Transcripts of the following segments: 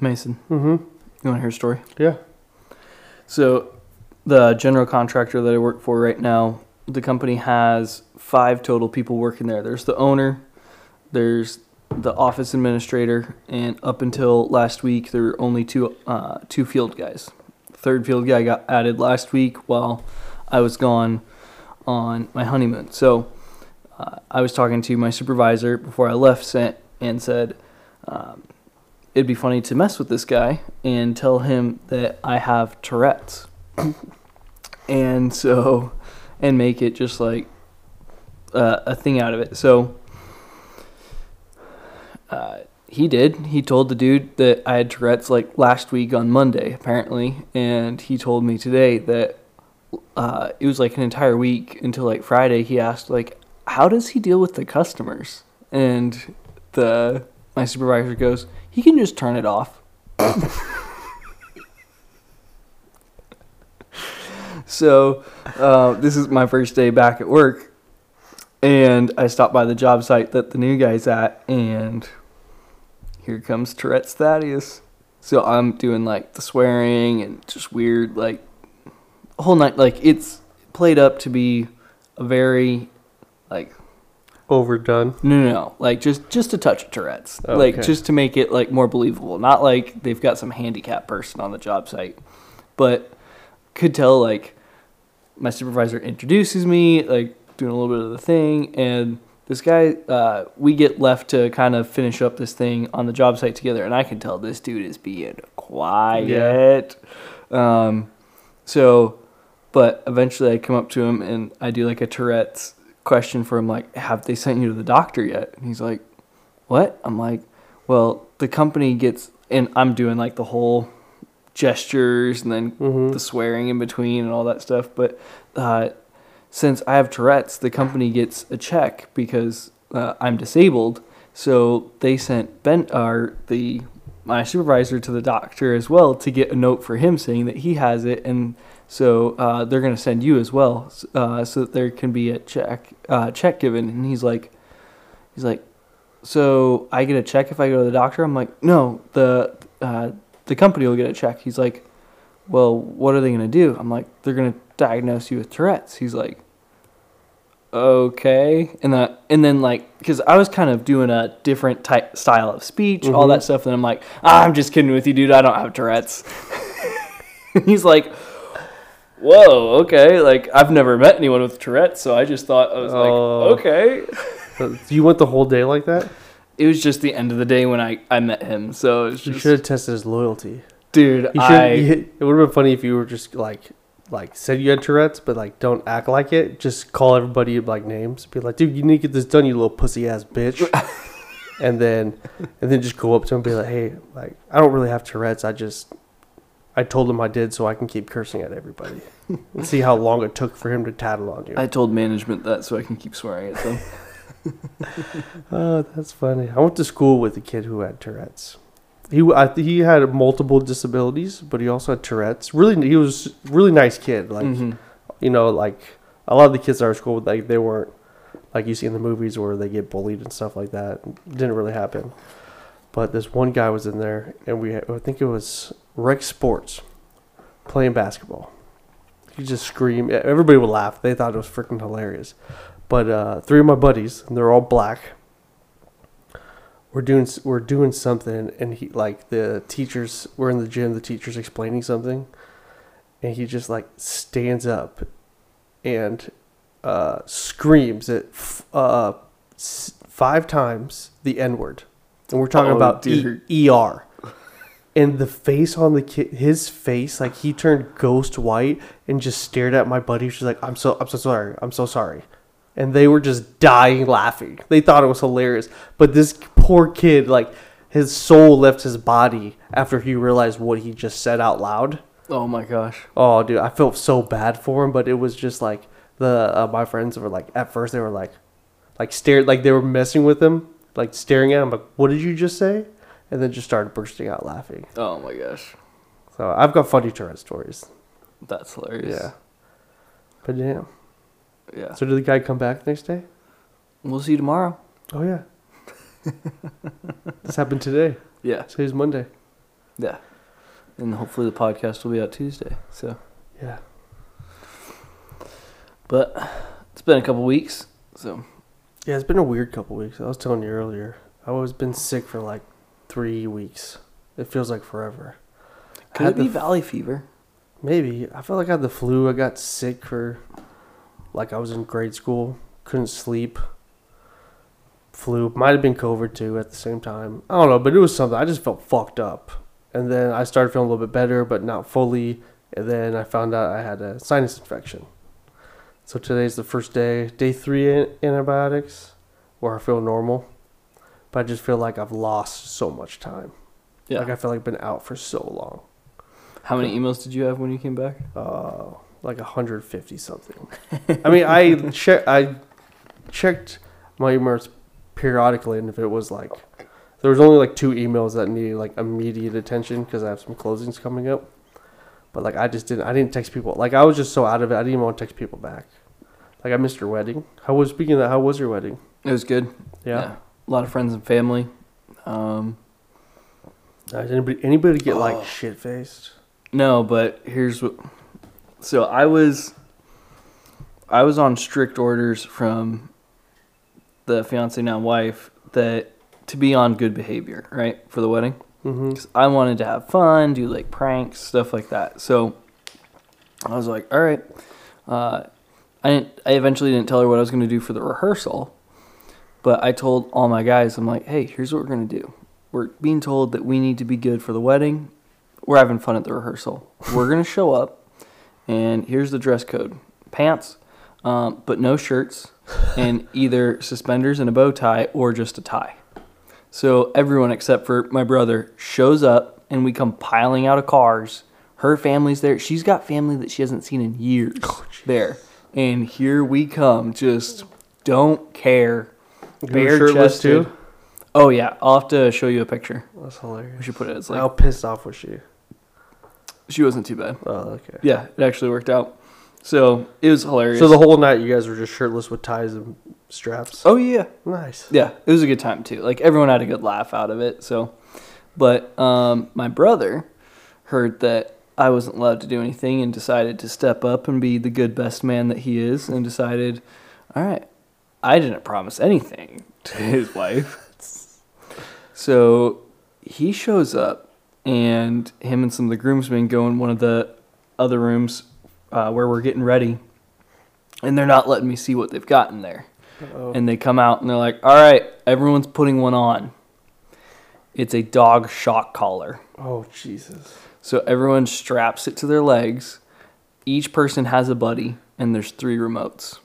Mason, Mm-hmm. you want to hear a story? Yeah. So, the general contractor that I work for right now, the company has five total people working there. There's the owner, there's the office administrator, and up until last week, there were only two uh, two field guys. Third field guy got added last week while I was gone on my honeymoon. So, uh, I was talking to my supervisor before I left, sent and said. Um, It'd be funny to mess with this guy and tell him that I have Tourette's. And so and make it just like uh, a thing out of it. So uh, he did. He told the dude that i had tourette's like last week on monday apparently. And he told me today that uh, it was like an entire week until like friday he asked like how does he deal with the customers? And the my supervisor goes he can just turn it off So, uh, this is my first day back at work, and I stopped by the job site that the new guy's at, and here comes Tourette's Thaddeus. So I'm doing like the swearing and just weird, like whole night. Like it's played up to be a very, like Overdone. no, no, no, like just just a touch of Tourette's, like just to make it like more believable. Not like they've got some handicapped person on the job site, but could tell like my supervisor introduces me, like doing a little bit of the thing, and this guy, uh, we get left to kind of finish up this thing on the job site together, and I can tell this dude is being quiet. yeah. Um, so, but eventually I come up to him and I do like a Tourette's question for him, like, have they sent you to the doctor yet? And he's like, what? I'm like, well, the company gets, and I'm doing like the whole gestures and then Mhm. the swearing in between and all that stuff. But uh, since I have Tourette's, the company gets a check because uh, I'm disabled. So they sent Ben, or the my supervisor, to the doctor as well to get a note for him saying that he has it, and so uh, they're gonna send you as well, uh, so that there can be a check uh, check given. And he's like, he's like, so I get a check if I go to the doctor. I'm like, no, the uh, the company will get a check. He's like, well, what are they gonna do? I'm like, they're gonna diagnose you with Tourette's. He's like, okay, and that, and then like, because I was kind of doing a different type style of speech, all Mhm. that stuff. And I'm like, ah, I'm just kidding with you, dude. I don't have Tourette's. He's like, whoa, okay. Like I've never met anyone with Tourette's, so I just thought I was Oh. like, okay. Uh, You went the whole day like that? It was just the end of the day when I I met him, so You just, should have tested his loyalty. dude. You should. I you- it would have been funny if you were just like, like said you had Tourette's, but like don't act like it. Just call everybody like names. Be like, dude, you need to get this done, you little pussy ass bitch. and then, and then just go up to him and be like, hey, like I don't really have Tourette's. I just, I told him I did, so I can keep cursing at everybody and see how long it took for him to tattle on you. I told management that so I can keep swearing at them. Oh, that's funny. I went to school with a kid who had Tourette's. He I, he had multiple disabilities, but he also had Tourette's. Really, he was a really nice kid. Like Mhm. you know, like a lot of the kids at our school, like they weren't like you see in the movies where they get bullied and stuff like that. It didn't really happen. But this one guy was in there, and we I think it was rec sports, playing basketball. He just screamed. Everybody would laugh. They thought it was freaking hilarious. But uh, three of my buddies, and they're all black. We're doing we're doing something, and he like the teachers. We're in the gym. The teacher's explaining something, and he just like stands up, and uh, screams it f- uh, s- five times the N word, and we're talking Oh, about e- ER. And the face on the kid, his face, like he turned ghost white and just stared at my buddy. She's like, "I'm so, I'm so sorry, I'm so sorry," and they were just dying laughing. They thought it was hilarious, but this poor kid, like, his soul left his body after he realized what he just said out loud. Oh my gosh. Oh, dude, I felt so bad for him, but it was just like the uh, my friends were like at first they were like like stared like they were messing with him, like staring at him, like what did you just say? And then just started bursting out laughing. Oh my gosh. So I've got funny Tourette stories. That's hilarious. Yeah. But damn. Yeah. So did the guy come back next day? We'll see you tomorrow. Oh yeah. this happened today. Yeah. Today's Monday. Yeah. And hopefully the podcast will be out Tuesday. So, Yeah. but it's been a couple weeks. So, Yeah, it's been a weird couple weeks. I was telling you earlier. I was been sick for like three weeks. It feels like forever. Could it be valley fever? Maybe. I felt like I had the flu. I got sick for like I was in grade school. Couldn't sleep. Flu. Might have been COVID too at the same time. I don't know, but it was something. I just felt fucked up. And then I started feeling a little bit better, but not fully. And then I found out I had a sinus infection. So today's the first day, day three antibiotics, where I feel normal. But I just feel like I've lost so much time. Yeah. Like I feel like I've been out for so long. How many emails did you have when you came back? uh, like 150 something. I mean, I che- I checked my emails periodically, and if it was like there was only like two emails that needed like immediate attention because I have some closings coming up. But like I just didn't I didn't text people. Like I was just so out of it. I didn't even want to text people back. Like I missed your wedding. How was speaking of that? How was your wedding? It was good. Yeah. A lot of friends and family. Um, Uh, did anybody anybody get Oh. like shit faced? no, but here's what. So I was. I was on strict orders from the fiance now wife that to be on good behavior, right, for the wedding. Mm-hmm. 'Cause I wanted to have fun, do like pranks, stuff like that. So I was like, all right. Uh, I didn't. I eventually didn't tell her what I was going to do for the rehearsal, but I told all my guys, I'm like, hey, here's what we're going to do. We're being told that we need to be good for the wedding. We're having fun at the rehearsal. We're going to show up, and here's the dress code: pants, um, but no shirts, and either suspenders and a bow tie or just a tie. So everyone except for my brother shows up, and we come piling out of cars. Her family's there. She's got family that she hasn't seen in years there, and here we come. Just don't care. Bare chested. too. Oh yeah, I'll have to show you a picture. That's hilarious. We should put it as How pissed off was she? she wasn't too bad. Oh, okay. Yeah, it actually worked out. So it was hilarious. So the whole night you guys were just shirtless with ties and straps. oh yeah, Nice. Yeah, it was a good time too. Like everyone had a good laugh out of it. So, but um, my brother heard that I wasn't allowed to do anything and decided to step up and be the good best man that he is, and decided, all right, I didn't promise anything to his wife. So he shows up, and him and some of the groomsmen go in one of the other rooms uh, where we're getting ready, and they're not letting me see what they've got in there Oh. and they come out and they're like, "All right, everyone's putting one on." It's a dog shock collar. oh Jesus. So everyone straps it to their legs. Each person has a buddy and there's three remotes.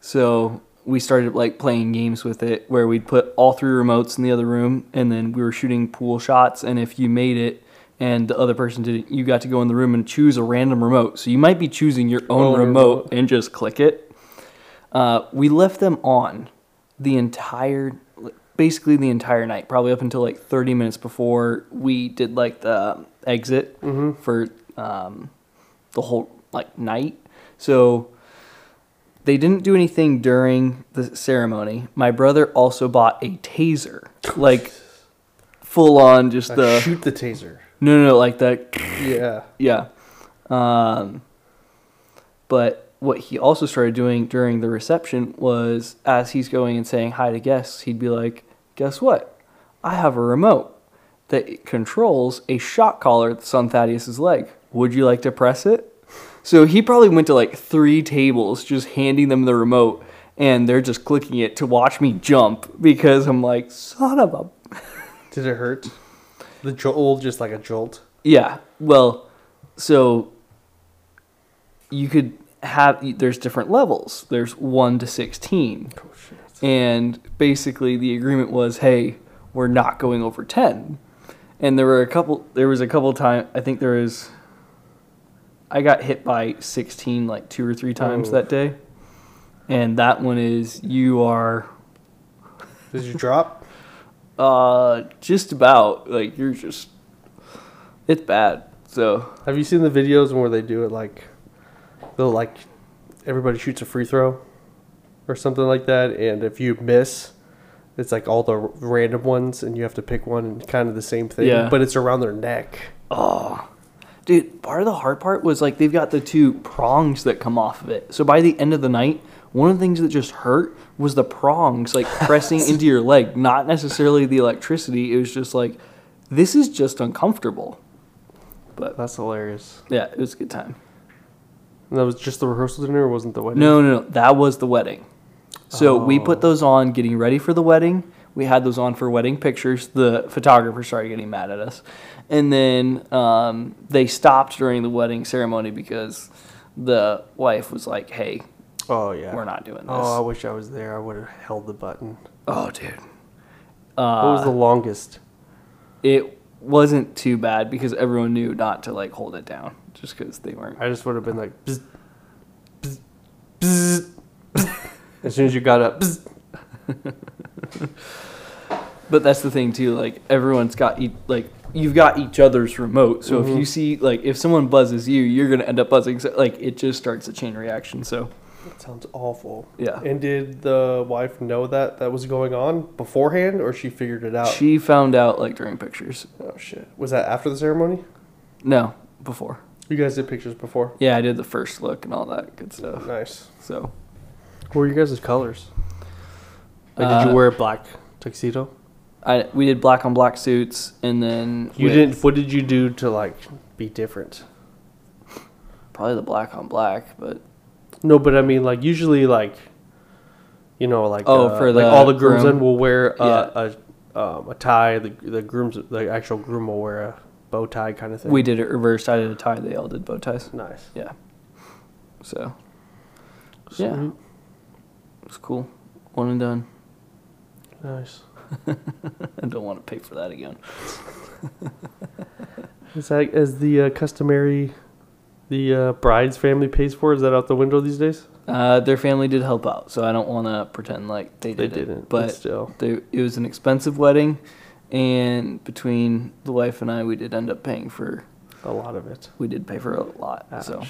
So we started like playing games with it where we'd put all three remotes in the other room and then we were shooting pool shots and if you made it and the other person didn't, you got to go in the room and choose a random remote. So you might be choosing your own Oh, remote remote. and just click it. Uh, we left them on the entire, basically the entire night, probably up until like 30 minutes before we did like the exit Mm-hmm. for um, the whole like night. So they didn't do anything during the ceremony. My brother also bought a taser, like full on, just the shoot the taser. no, no, no, like that. Yeah. Yeah. Um, but what he also started doing during the reception was as he's going and saying hi to guests, he'd be like, Guess what? I have a remote that controls a shock collar that's on Thaddeus's leg. Would you like to press it? So he probably went to like three tables just handing them the remote and they're just clicking it to watch me jump because I'm like, son of a Did it hurt? The jolt, just like a jolt. Yeah. Well, so you could have there's different levels. There's 1 to 16. Oh shit. And basically the agreement was, "Hey, we're not going over 10." And there were a couple there was a couple times I think there was I got hit by 16 like two or three times that day. And that one is you are Did you drop? uh just about like you're just it's bad. So, Have you seen the videos where they do it like they'll like everybody shoots a free throw or something like that, and if you miss, It's like all the random ones, and you have to pick one, and kind of the same thing. Yeah. But it's around their neck. Oh, dude, part of the hard part was like they've got the two prongs that come off of it. So by the end of the night, one of the things that just hurt was the prongs like pressing into your leg, not necessarily the electricity. It was just like, this is just uncomfortable. But That's hilarious. yeah, it was a good time. And that was just the rehearsal dinner, or wasn't the wedding? No, no, no, that was the wedding. So we Oh. put those on getting ready for the wedding. We had those on for wedding pictures. The photographer started getting mad at us. And then um, they stopped during the wedding ceremony because the wife was like, hey, Oh yeah. we're not doing this. Oh, I wish I was there. I would have held the button. Oh, dude. what was the Uh, longest? it wasn't too bad because everyone knew not to like hold it down just because they weren't. I just would have been like, bzz, bzz, bzz. as soon as you got up. Bzz. But that's the thing too. Like everyone's got e- like you've got each other's remote. So if Mhm. you see like if someone buzzes you, you're gonna end up buzzing. So like it just starts a chain reaction. So That sounds awful. yeah, And did the wife know that that was going on beforehand, or she figured it out? she found out like during pictures. oh shit! Was that after the ceremony? No, before. You guys did pictures before. Yeah, I did the first look and all that good stuff. Nice. So What were your guys' colors? Like, did Uh, you wear a black tuxedo? I we did black on black suits and then You with didn't. What did you do to like be different? probably the black on black, but No, but I mean, like usually, like you know, like Oh, uh, for like the all the groomsmen groom? will wear a, Yeah. a, um, a tie. The the grooms, the actual groom will wear a bow tie kind of thing. we did it reversed. I did a tie. They all did bow ties. nice. Yeah. So Yeah. Sweet. it's cool. One and done. Nice. I don't want to pay for that again. Is that as the uh, customary, the uh, bride's family pays for? Is that out the window these days? Uh, their family did help out, so I don't want to pretend like they, They did didn't, it. but But still. they, it was an expensive wedding, and between the wife and I, we did end up paying for. A lot of it. We did pay for a lot. So Ouch.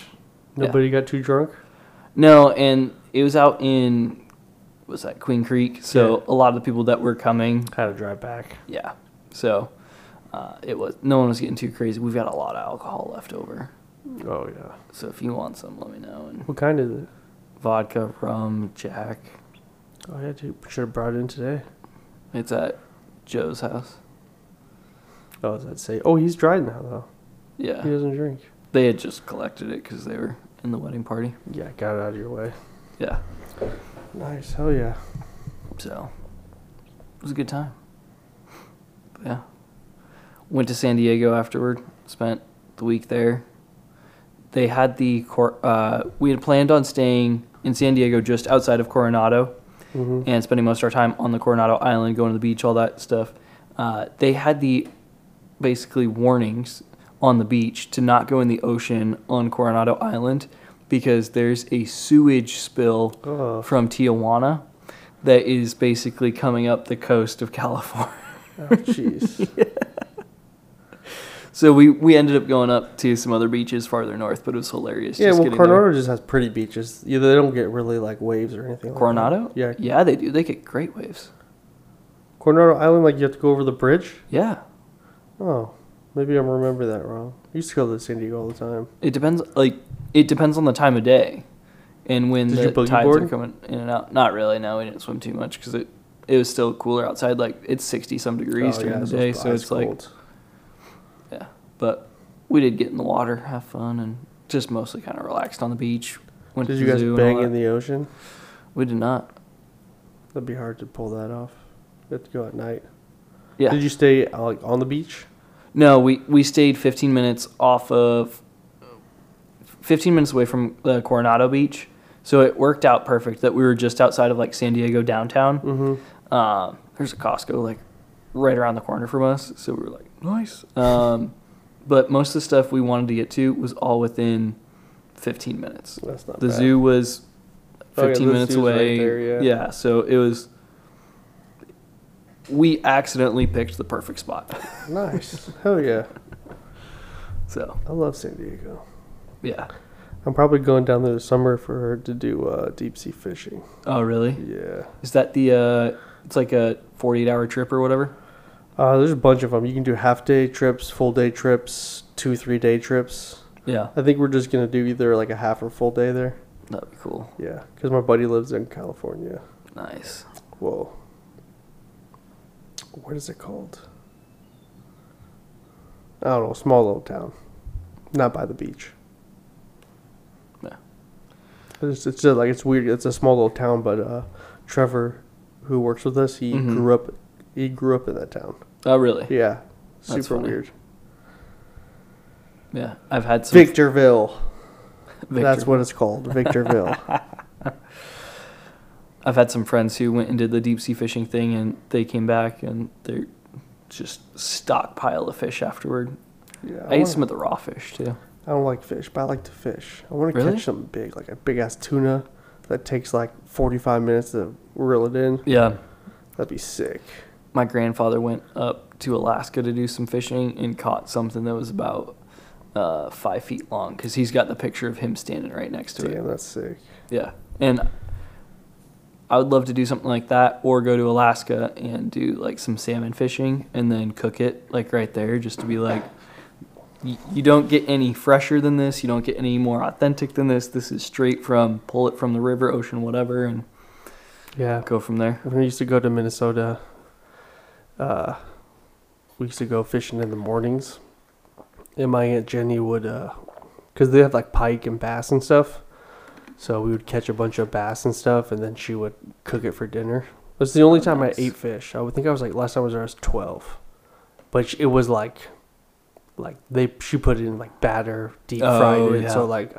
Nobody got too drunk. no, and it was out in was that Queen Creek. So a lot of the people that were coming, Had to drive back. yeah. So uh, it was no one was getting too crazy. We've got a lot of alcohol left over. Oh yeah. So if you want some, let me know. And What kind is it? vodka, rum, Jack. Oh yeah, dude. Should have brought it in today. It's at Joe's house. Oh, does that say? Oh, he's dry now though. Yeah. He doesn't drink. They had just collected it because they were in the wedding party. Yeah, got it out of your way. Yeah. Nice. Hell yeah. So it was a good time. But yeah. Went to San Diego afterward. Spent the week there. They had the cor- uh, we had planned on staying in San Diego just outside of Coronado Mm-hmm. and spending most of our time on the Coronado Island, going to the beach, all that stuff. Uh, they had the basically warnings on the beach to not go in the ocean on Coronado Island because there's a sewage spill Oh, from Tijuana that is basically coming up the coast of California. oh, jeez. So we, we ended up going up to some other beaches farther north, but it was hilarious. yeah, just well, getting there. Coronado just has pretty beaches. Yeah, they don't get really like waves or anything. like. Coronado? Yeah, Yeah, they do. They get great waves. Coronado Island, like you have to go over the bridge. Yeah. Oh, maybe I'm remember that wrong. I used to go to San Diego all the time. It depends. Like it depends on the time of day, and when Did the you tides are coming in and out. Not really. No, we didn't swim too much because it it was still cooler outside. Like it's sixty some degrees Oh, during yeah, the day, so it's like yeah. But we did get in the water, have fun, and just mostly kind of relaxed on the beach. Went Did to you guys bang in the ocean? We did not. That'd be hard to pull that off. You have to go at night. Yeah. Did you stay like on the beach? No, we we stayed 15 minutes off of 15 minutes away from the Coronado Beach. So it worked out perfect that we were just outside of like San Diego downtown. Mm-hmm. Um, there's a Costco like right around the corner from us, so we were like, nice. Um, but most of the stuff we wanted to get to was all within 15 minutes. That's not The bad. zoo was Oh, yeah, 15 minutes zoo's right away. there, yeah. so it was. We accidentally picked the perfect spot. Nice. Hell yeah. So I love San Diego. yeah. I'm probably going down there this summer for her to do uh, deep sea fishing. Oh really? Yeah. Is that the uh, It's like a 48 hour trip or whatever. Uh, there's a bunch of them. You can do half day trips, full day trips, two three day trips. Yeah, I think we're just gonna do either like a half or full day there. that'd be cool. Yeah, because my buddy lives in California. Nice. Whoa. What is it called? I don't know. Small little town, not by the beach. Yeah. It's, it's just like it's weird. It's a small little town, but uh, Trevor, who works with us, he Mhm. grew up. He grew up in that town. Oh, really? Yeah, That's super funny. weird. Yeah, I've had some. Victorville. That's what it's called. Victorville. I've had some friends who went and did the deep sea fishing thing, and they came back and they're just stockpile of fish afterward. yeah, I ate wanna- some of the raw fish too. I don't like fish, but I like to fish. I want to Really? catch something big, like a big ass tuna that takes like 45 minutes to reel it in. Yeah, That'd be sick. my grandfather went up to Alaska to do some fishing and caught something that was about uh, five feet long because he's got the picture of him standing right next to it. Damn, that's sick. Yeah, and I would love to do something like that, or go to Alaska and do like some salmon fishing and then cook it like right there, just to be like, you, you don't get any fresher than this. You don't get any more authentic than this. This is straight from pull it from the river, ocean, whatever, and Yeah. go from there. When we used to go to Minnesota, uh, we used to go fishing in the mornings. And my Aunt Jenny would, because they have like pike and bass and stuff. So we would catch a bunch of bass and stuff, and then she would cook it for dinner. It was the only oh, time Nice. I ate fish. I would think I was like, last time I was there, I was 12. But it was like, like they she put it in like batter, deep oh, fried Oh, it, yeah. so like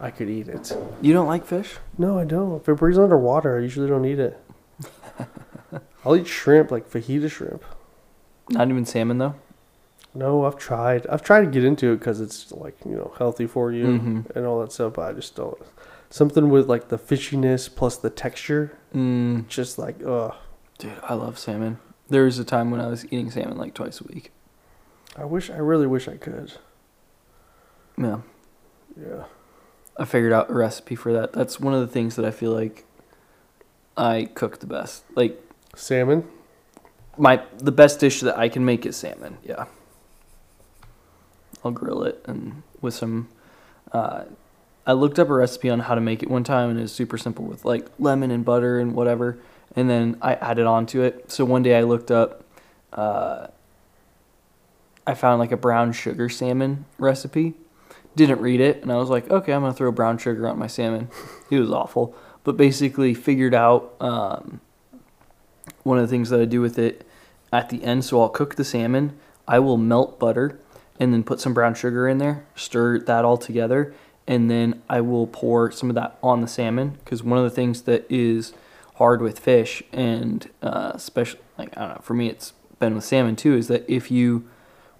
I could eat it. You don't like fish? No, I don't. If it breathes underwater, I usually don't eat it. I'll eat shrimp, like fajita shrimp. Not even salmon though. No, I've tried. I've tried to get into it because it's like you know healthy for you Mhm. and all that stuff. But I just don't. Something with like the fishiness plus the texture, Mm, just like ugh. dude, I love salmon. There was a time when I was eating salmon like twice a week. I wish. I really wish I could. Yeah. Yeah. I figured out a recipe for that. That's one of the things that I feel like I cook the best. Like Salmon. my the best dish that I can make is salmon. Yeah. I'll grill it and with some uh, I looked up a recipe on how to make it one time and it's super simple with like lemon and butter and whatever and then I added on to it. So one day I looked up uh, I found like a brown sugar salmon recipe. Didn't read it and I was like, okay, I'm gonna throw brown sugar on my salmon. It was awful. But basically figured out um, one of the things that I do with it at the end. So I'll cook the salmon. I will melt butter and then put some brown sugar in there, stir that all together, and then I will pour some of that on the salmon. Because one of the things that is hard with fish, and uh, especially like I don't know, for me it's been with salmon too, is that if you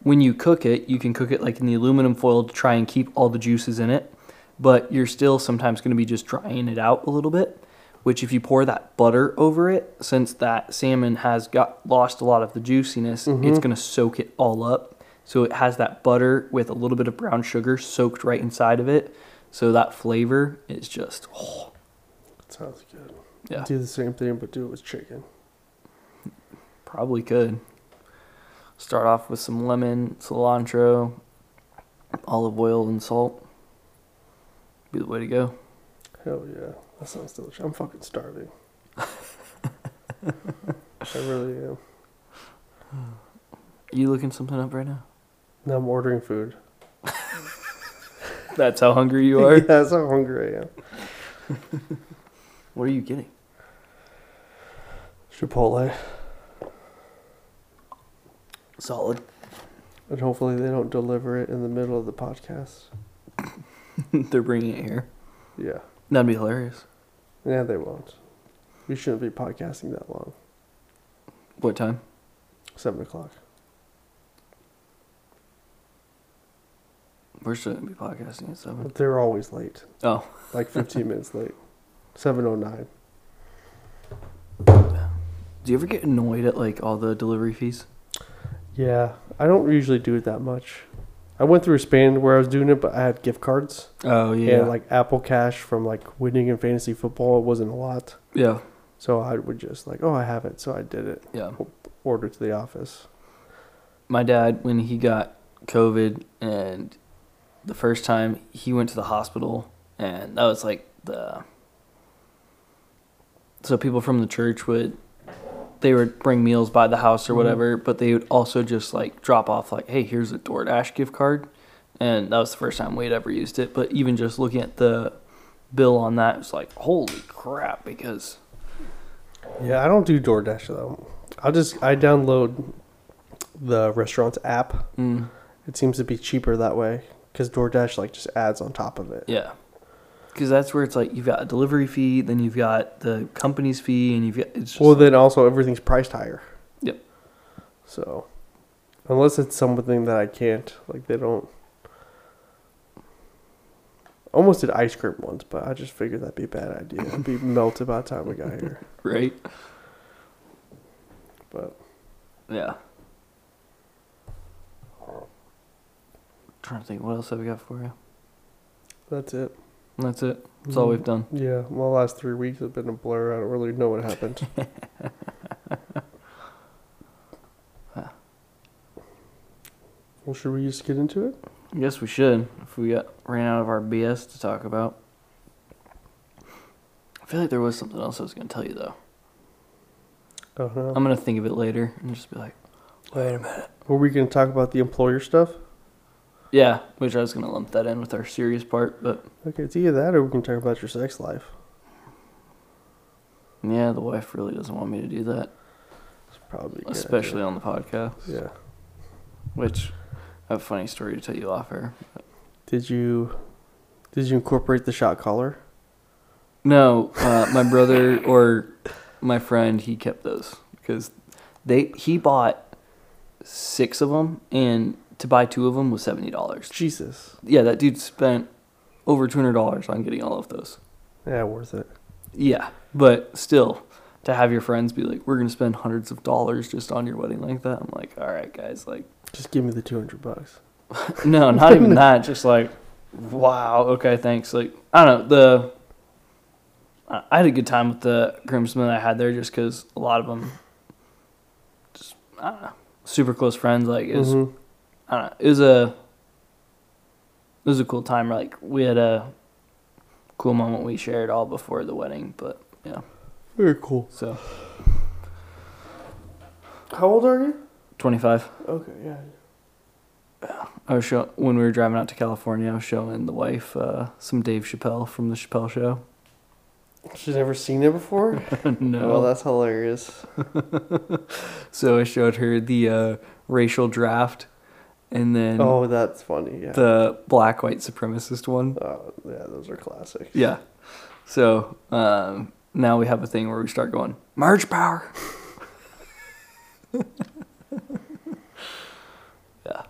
when you cook it, you can cook it like in the aluminum foil to try and keep all the juices in it, but you're still sometimes going to be just drying it out a little bit. Which, if you pour that butter over it, since that salmon has got lost a lot of the juiciness, it's going to soak it all up. So it has that butter with a little bit of brown sugar soaked right inside of it. So that flavor is just, oh, Sounds good. yeah, Do the same thing, but do it with chicken. probably could. Start off with some lemon, cilantro, olive oil, and salt. Be the way to go. Hell yeah, that sounds delicious. I'm fucking starving. I really am. you looking something up right now? Now I'm ordering food. That's how hungry you are. yeah, that's how hungry I am. what are you getting? Chipotle. Solid. And hopefully they don't deliver it in the middle of the podcast. They're bringing it here. Yeah. That'd be hilarious. Yeah, they won't. We shouldn't be podcasting that long. What time? Seven o'clock. We're still gonna be podcasting at seven. But they're always late. Oh, Like 15 minutes late. 7.09. do you ever get annoyed at like all the delivery fees? Yeah. I don't usually do it that much. I went through a span where I was doing it, but I had gift cards. Oh yeah, And like Apple Cash from like winning in fantasy football, it wasn't a lot. yeah. So I would just like, oh, I have it, so I did it. Yeah. Order to the office. My dad, when he got COVID and the first time he went to the hospital, and that was like the. So people from the church would, they would bring meals by the house or Mhm. whatever, but they would also just like drop off like, hey, here's a DoorDash gift card, and that was the first time we'd ever used it. But even just looking at the bill on that, it's like, holy crap, because Yeah, I don't do DoorDash though. I'll just I download the restaurant's app. mm, It seems to be cheaper that way because DoorDash like just adds on top of it. Yeah. Because that's where it's like you've got a delivery fee, then you've got the company's fee, and you've got it's just Well, then also everything's priced higher. Yep. So, unless it's something that I can't, like they don't. Almost did ice cream once, but I just figured that'd be a bad idea. It'd be melted by the time we got here. right. But Yeah. Trying to think, what else have we got for you? that's it. And that's it. That's all mm. we've done. Yeah, well, the last three weeks have been a blur. I don't really know what happened. well, should we just get into it? Yes, we should if we got ran out of our BS to talk about. I feel like there was something else I was gonna tell you though. Oh no. I'm gonna think of it later and just be like, wait a minute. Were we going to talk about the employer stuff? Yeah, which I was gonna lump that in with our serious part, but Okay, it's either that or we can talk about your sex life. yeah, the wife really doesn't want me to do that. It's probably a good especially on the podcast. Yeah. Which I have a funny story to tell you off air. Did you did you incorporate the shot collar? No, uh, my brother or my friend, he kept those because they he bought six of them, and to buy two of them was seventy dollars. Jesus. Yeah, that dude spent over two hundred dollars on getting all of those. Yeah, worth it. Yeah, but still, to have your friends be like, "We're gonna spend hundreds of dollars just on your wedding like that," I'm like, "All right, guys, like." Just give me the two hundred bucks. No, not even that. Just like, wow. Okay, thanks. Like, I don't know. The I had a good time with the groomsmen I had there, just because a lot of them, just I don't know, super close friends. Like, was, Mhm. I don't know, it was a, it was a cool time. Like, we had a cool moment we shared all before the wedding. But yeah, Very cool. so How old are you? twenty five. Okay, yeah. I was show when we were driving out to California. I was showing the wife uh, some Dave Chappelle from the Chappelle Show. She's never seen it before? no. Well, that's hilarious. So I showed her the uh, racial draft, and then Oh, that's funny. Yeah. the black white supremacist one. Oh, yeah, those are classic. Yeah. So um, now we have a thing where we start going merge power. yeah.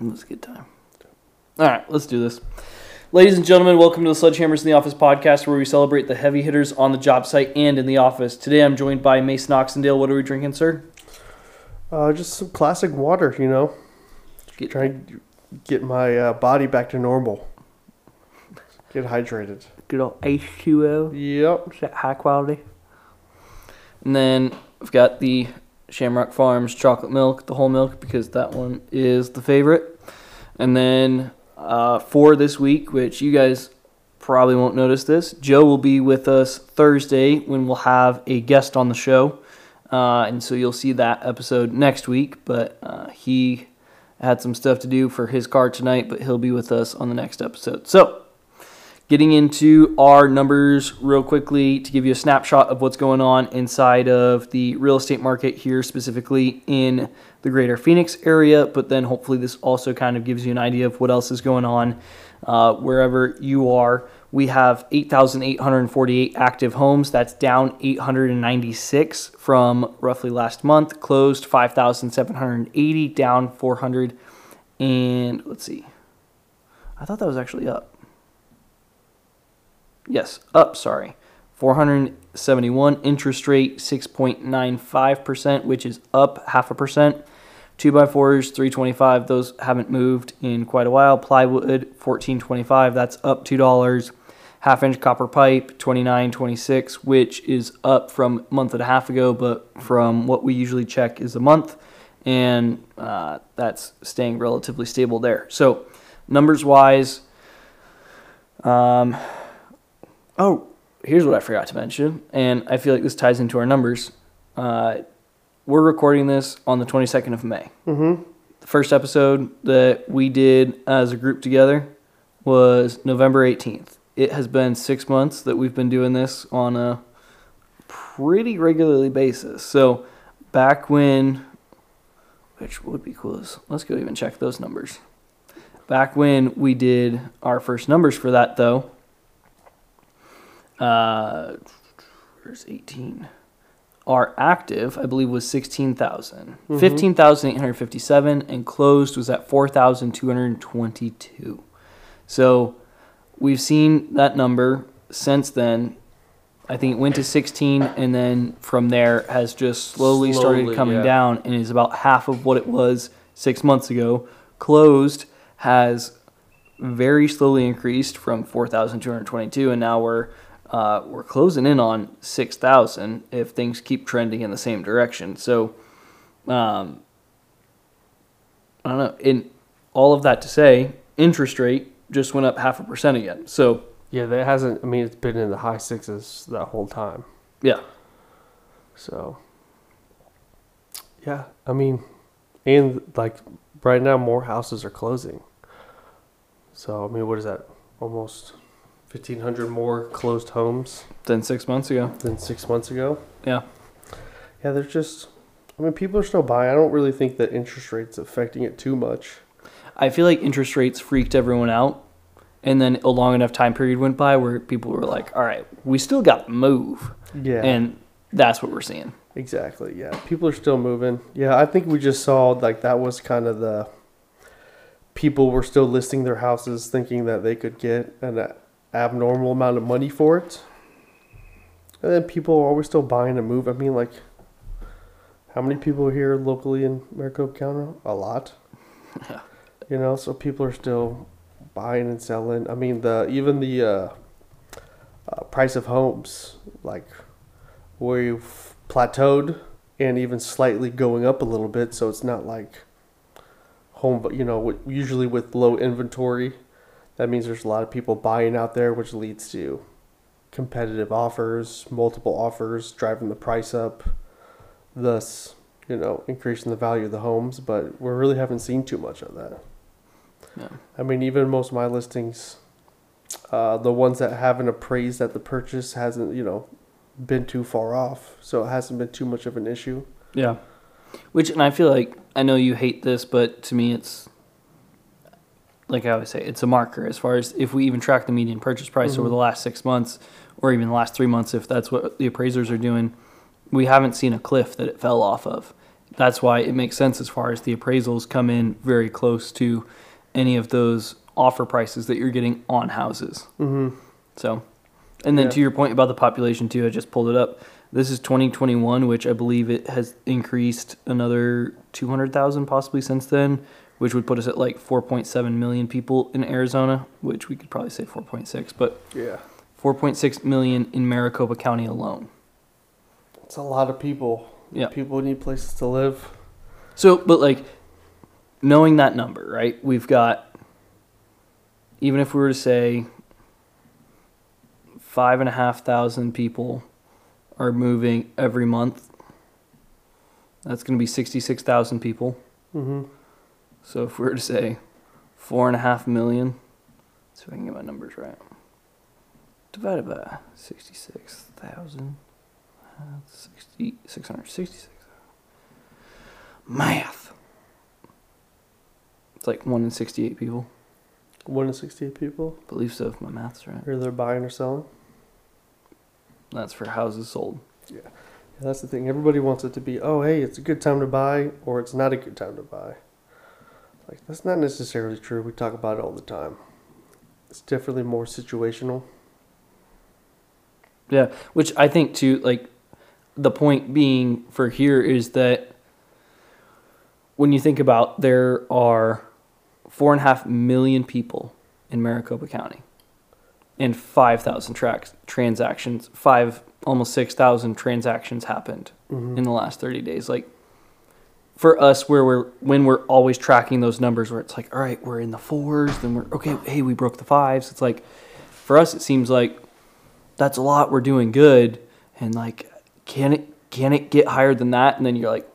Was a good time. All right, let's do this. Ladies and gentlemen, welcome to the Sledgehammers in the Office podcast, where we celebrate the heavy hitters on the job site and in the office. Today, I'm joined by Mason Oxendale. What are we drinking, sir? Uh, just some classic water, you know. Get- Trying to get my uh, body back to normal. Get hydrated. Good old H2O. Yep. Is that high quality? And then I've got the Shamrock Farms chocolate milk, the whole milk, because that one is the favorite. And then uh, for this week, which you guys probably won't notice this, Joe will be with us Thursday when we'll have a guest on the show. Uh, and so you'll see that episode next week. But uh, he had some stuff to do for his car tonight, but he'll be with us on the next episode. So getting into our numbers real quickly to give you a snapshot of what's going on inside of the real estate market here, specifically in the greater Phoenix area. But then hopefully, this also kind of gives you an idea of what else is going on uh, wherever you are. We have 8,848 active homes. That's down 896 from roughly last month. Closed 5,780, down 400. And let's see. I thought that was actually up. Yes, up, sorry. 471 interest rate 6.95%, which is up half a percent. 2 by 4s 325, those haven't moved in quite a while. Plywood 1425, that's up $2. Half inch copper pipe 29 26 which is up from a month and a half ago but from what we usually check is a month and uh, that's staying relatively stable there so numbers wise um, oh here's what i forgot to mention and i feel like this ties into our numbers uh, we're recording this on the 22nd of may Mm-hmm. the first episode that we did as a group together was November 18th. It has been six months that we've been doing this on a pretty regularly basis. So back when, which would be cool, is let's go even check those numbers. Back when we did our first numbers for that, though, uh, where's 18? Our active, I believe, was 16,000. Mhm. 15,857 and closed was at 4,222. So we've seen that number since then. I think it went to 16 and then from there has just slowly, started coming yeah. down and is about half of what it was six months ago. Closed has very slowly increased from 4,222 and now we're uh, we're closing in on 6,000 if things keep trending in the same direction. So, um, I don't know. In all of that to say, interest rate just went up half a percent again. So, Yeah, that hasn't. I mean, it's been in the high sixes that whole time. yeah, So, yeah, I mean, and like right now, more houses are closing. So, I mean, what is that? Almost 1,500 more closed homes than six months ago. than six months ago. Yeah. Yeah, there's just, I mean, people are still buying. I don't really think that interest rates affecting it too much. I feel like interest rates freaked everyone out. And then a long enough time period went by where people were like, all right, we still got to move. Yeah. And that's what we're seeing. Exactly. Yeah. People are still moving. Yeah, I think we just saw like that was kind of the people were still listing their houses thinking that they could get an abnormal amount of money for it. And then people are always still buying to move. I mean like how many people here locally in Maricopa County? A lot. You know, so people are still buying and selling. I mean the even the uh, uh, price of homes like we've plateaued and even slightly going up a little bit. So it's not like home but you know usually with low inventory that means there's a lot of people buying out there which leads to competitive offers multiple offers driving the price up thus you know increasing the value of the homes. But we really haven't seen too much of that Yeah. i mean even most of my listings uh, the ones that haven't appraised that the purchase hasn't you know been too far off, so it hasn't been too much of an issue. Yeah. Which, and I feel like, I know you hate this, but to me, it's, like I always say, it's a marker as far as if we even track the median purchase price over Mhm. the last six months or even the last three months, if that's what the appraisers are doing, we haven't seen a cliff that it fell off of. That's why it makes sense as far as the appraisals come in very close to any of those offer prices that you're getting on houses. Mm-hmm. So, and then Yeah. to your point about the population too, I just pulled it up. This is 2021, which I believe it has increased another 200,000 possibly since then, which would put us at like 4.7 million people in Arizona, which we could probably say 4.6, but Yeah, 4.6 million in Maricopa County alone. it's a lot of people. Yeah. people need places to live. So, but like knowing that number, right? We've got even if we were to say five and a half thousand people are moving every month, that's going to be sixty-six thousand people. Mm-hmm. So if we were to say four and a half million, let's see if I can get my numbers right. Divided by sixty-six thousand, sixty six hundred sixty-six. Math. It's like one in sixty-eight people. One in sixty-eight people. I believe so, if my math's right. Are they buying or selling? That's for houses sold. Yeah, that's the thing. Everybody wants it to be, oh, hey, it's a good time to buy, or it's not a good time to buy. Like that's not necessarily true. We talk about it all the time. It's definitely more situational. Yeah, which I think too, like the point being for here is that when you think about there are four and a half million people in Maricopa County. and 5,000 tracks transactions, five almost 6,000 transactions happened Mhm. in the last 30 days. Like for us, where we're when we're always tracking those numbers, where it's like, all right, we're in the fours, then we're okay. Hey, we broke the fives. It's like for us, it seems like that's a lot. We're doing good, and like, can it can it get higher than that? And then you're like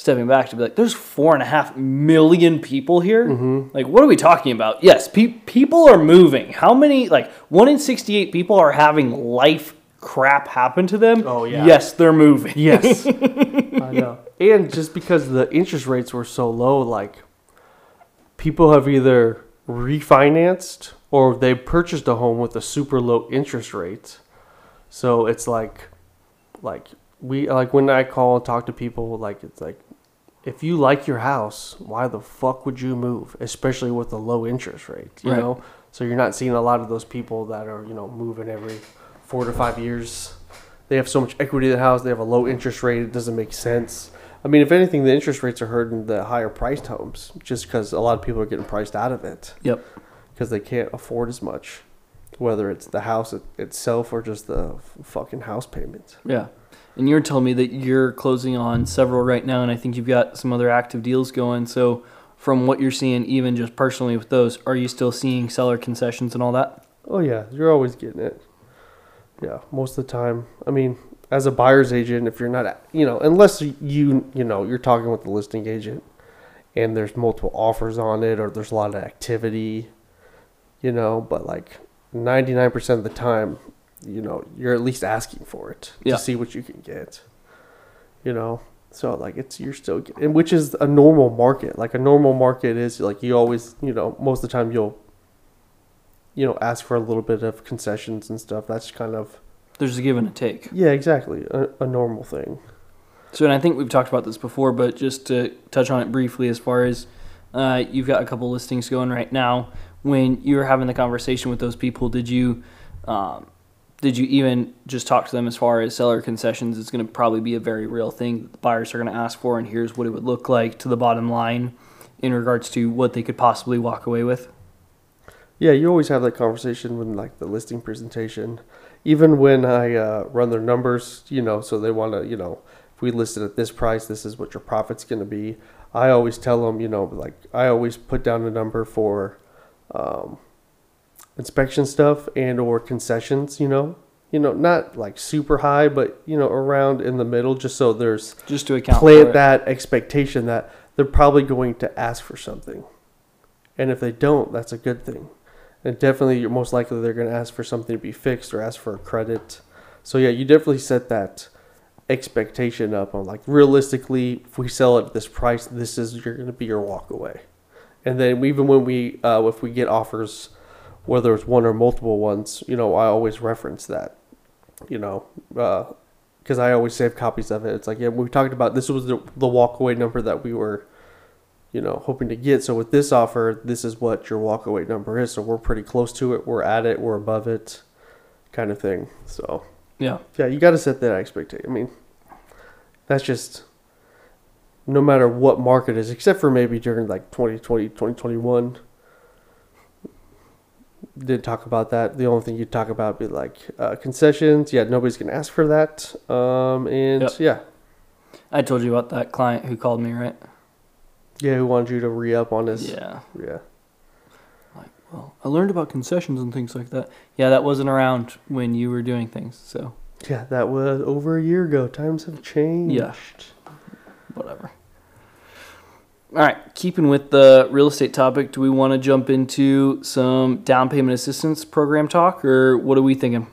stepping back to be like, there's four and a half million people here. Mhm. Like, what are we talking about? Yes, pe- people are moving. How many? Like, one in 68 people are having life crap happen to them. Oh, yeah. Yes, they're moving. Yes, I know. And just because the interest rates were so low, like people have either refinanced or they purchased a home with a super low interest rate. So it's like, like we like when I call and talk to people, like it's like, if you like your house, why the fuck would you move? Especially with the low interest rate, you Right. know. So you're not seeing a lot of those people that are you know moving every four to five years. They have so much equity in the house. They have a low interest rate. It doesn't make sense. I mean, if anything, the interest rates are hurting the higher priced homes just because a lot of people are getting priced out of it Yep. because they can't afford as much, whether it's the house it, itself or just the f- fucking house payment. Yeah. And you're telling me that you're closing on several right now, and I think you've got some other active deals going. So, from what you're seeing, even just personally with those, are you still seeing seller concessions and all that? Oh yeah, you're always getting it. Yeah, most of the time. I mean, as a buyer's agent, if you're not, you know, unless you, you know, you're talking with the listing agent, and there's multiple offers on it, or there's a lot of activity, you know, but like 99% of the time, you know, you're at least asking for it Yeah. to see what you can get. You know, so like it's you're still getting, and which is a normal market. Like a normal market is like you always, you know, most of the time you'll you know, ask for a little bit of concessions and stuff. That's kind of There's a give and a take. yeah, exactly a, a normal thing. So, and I think we've talked about this before, but just to touch on it briefly, as far as uh, you've got a couple listings going right now. When you were having the conversation with those people, did you um, did you even just talk to them as far as seller concessions? It's going to probably be a very real thing that the buyers are going to ask for, and here's what it would look like to the bottom line in regards to what they could possibly walk away with. Yeah, you always have that conversation when like the listing presentation. Even when I uh, run their numbers, you know, so they want to, you know, if we listed at this price, this is what your profit's going to be. I always tell them, you know, like I always put down a number for um, inspection stuff and or concessions. You know, you know, not like super high, but you know, around in the middle, just so there's Just to account for plant it. that expectation that they're probably going to ask for something. And if they don't, that's a good thing. And definitely, you're most likely they're going to ask for something to be fixed or ask for a credit. So, yeah, you definitely set that expectation up on like realistically, if we sell it at this price, this is you're going to be your walk away. And then even when we, uh, if we get offers, whether it's one or multiple ones, you know, I always reference that, you know, uh, because I always save copies of it. It's like, yeah, we talked about this was the, the walkaway number that we were, you know, hoping to get. So with this offer, this is what your walkaway number is. So we're pretty close to it. We're at it. We're above it, kind of thing. So Yeah. yeah, you got to set that expectation. I mean, that's just no matter what market is, except for maybe during like 2020, 2021. Did talk about that. The only thing you'd talk about be like uh, concessions. Yeah, nobody's gonna ask for that. Um, and Yep. yeah, I told you about that client who called me, right? yeah, who wanted you to re up on his? Yeah. yeah. Like, Well, I learned about concessions and things like that. Yeah, that wasn't around when you were doing things, so Yeah, that was over a year ago. Times have changed. Yeah. whatever. All right, keeping with the real estate topic, do we want to jump into some down payment assistance program talk, or what are we thinking?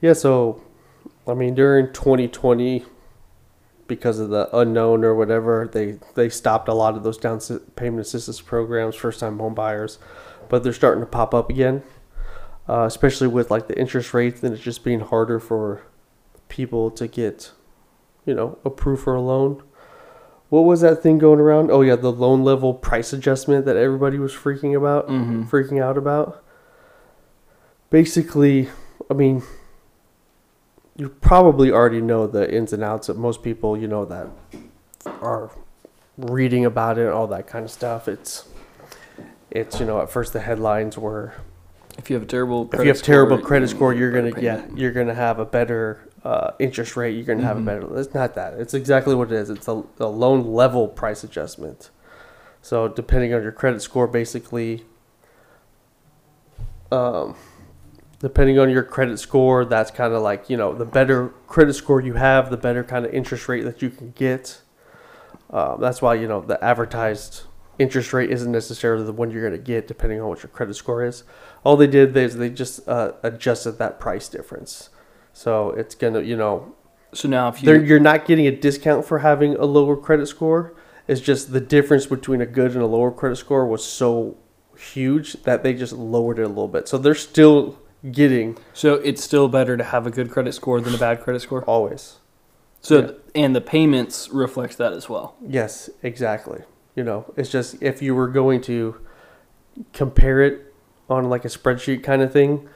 Yeah, so I mean during 2020 because of the unknown or whatever, they they stopped a lot of those down payment assistance programs first time home buyers, but they're starting to pop up again. Uh, especially with like the interest rates and it's just being harder for people to get you know, approved for a loan. What was that thing going around? Oh yeah, the loan level price adjustment that everybody was freaking about Mm-hmm. freaking out about. Basically, I mean, you probably already know the ins and outs of most people, you know, that are reading about it, and all that kind of stuff. It's, it's, you know, at first the headlines were If you have a terrible, if you have terrible score, credit score, you're gonna yeah, you're gonna have a better uh, interest rate. You're gonna have Mhm. a better. It's not that. It's exactly what it is. It's a, a loan level price adjustment. So depending on your credit score, basically, um, depending on your credit score, that's kind of like you know the better credit score you have, the better kind of interest rate that you can get. Um, that's why you know the advertised interest rate isn't necessarily the one you're going to get, depending on what your credit score is. All they did is they just uh, adjusted that price difference. So it's gonna, you know, So now if you you're not getting a discount for having a lower credit score. It's just the difference between a good and a lower credit score was so huge that they just lowered it a little bit. So they're still getting so it's still better to have a good credit score than a bad credit score. always. So Yeah. and the payments reflect that as well. Yes, exactly. You know, it's just if you were going to compare it on like a spreadsheet kind of thing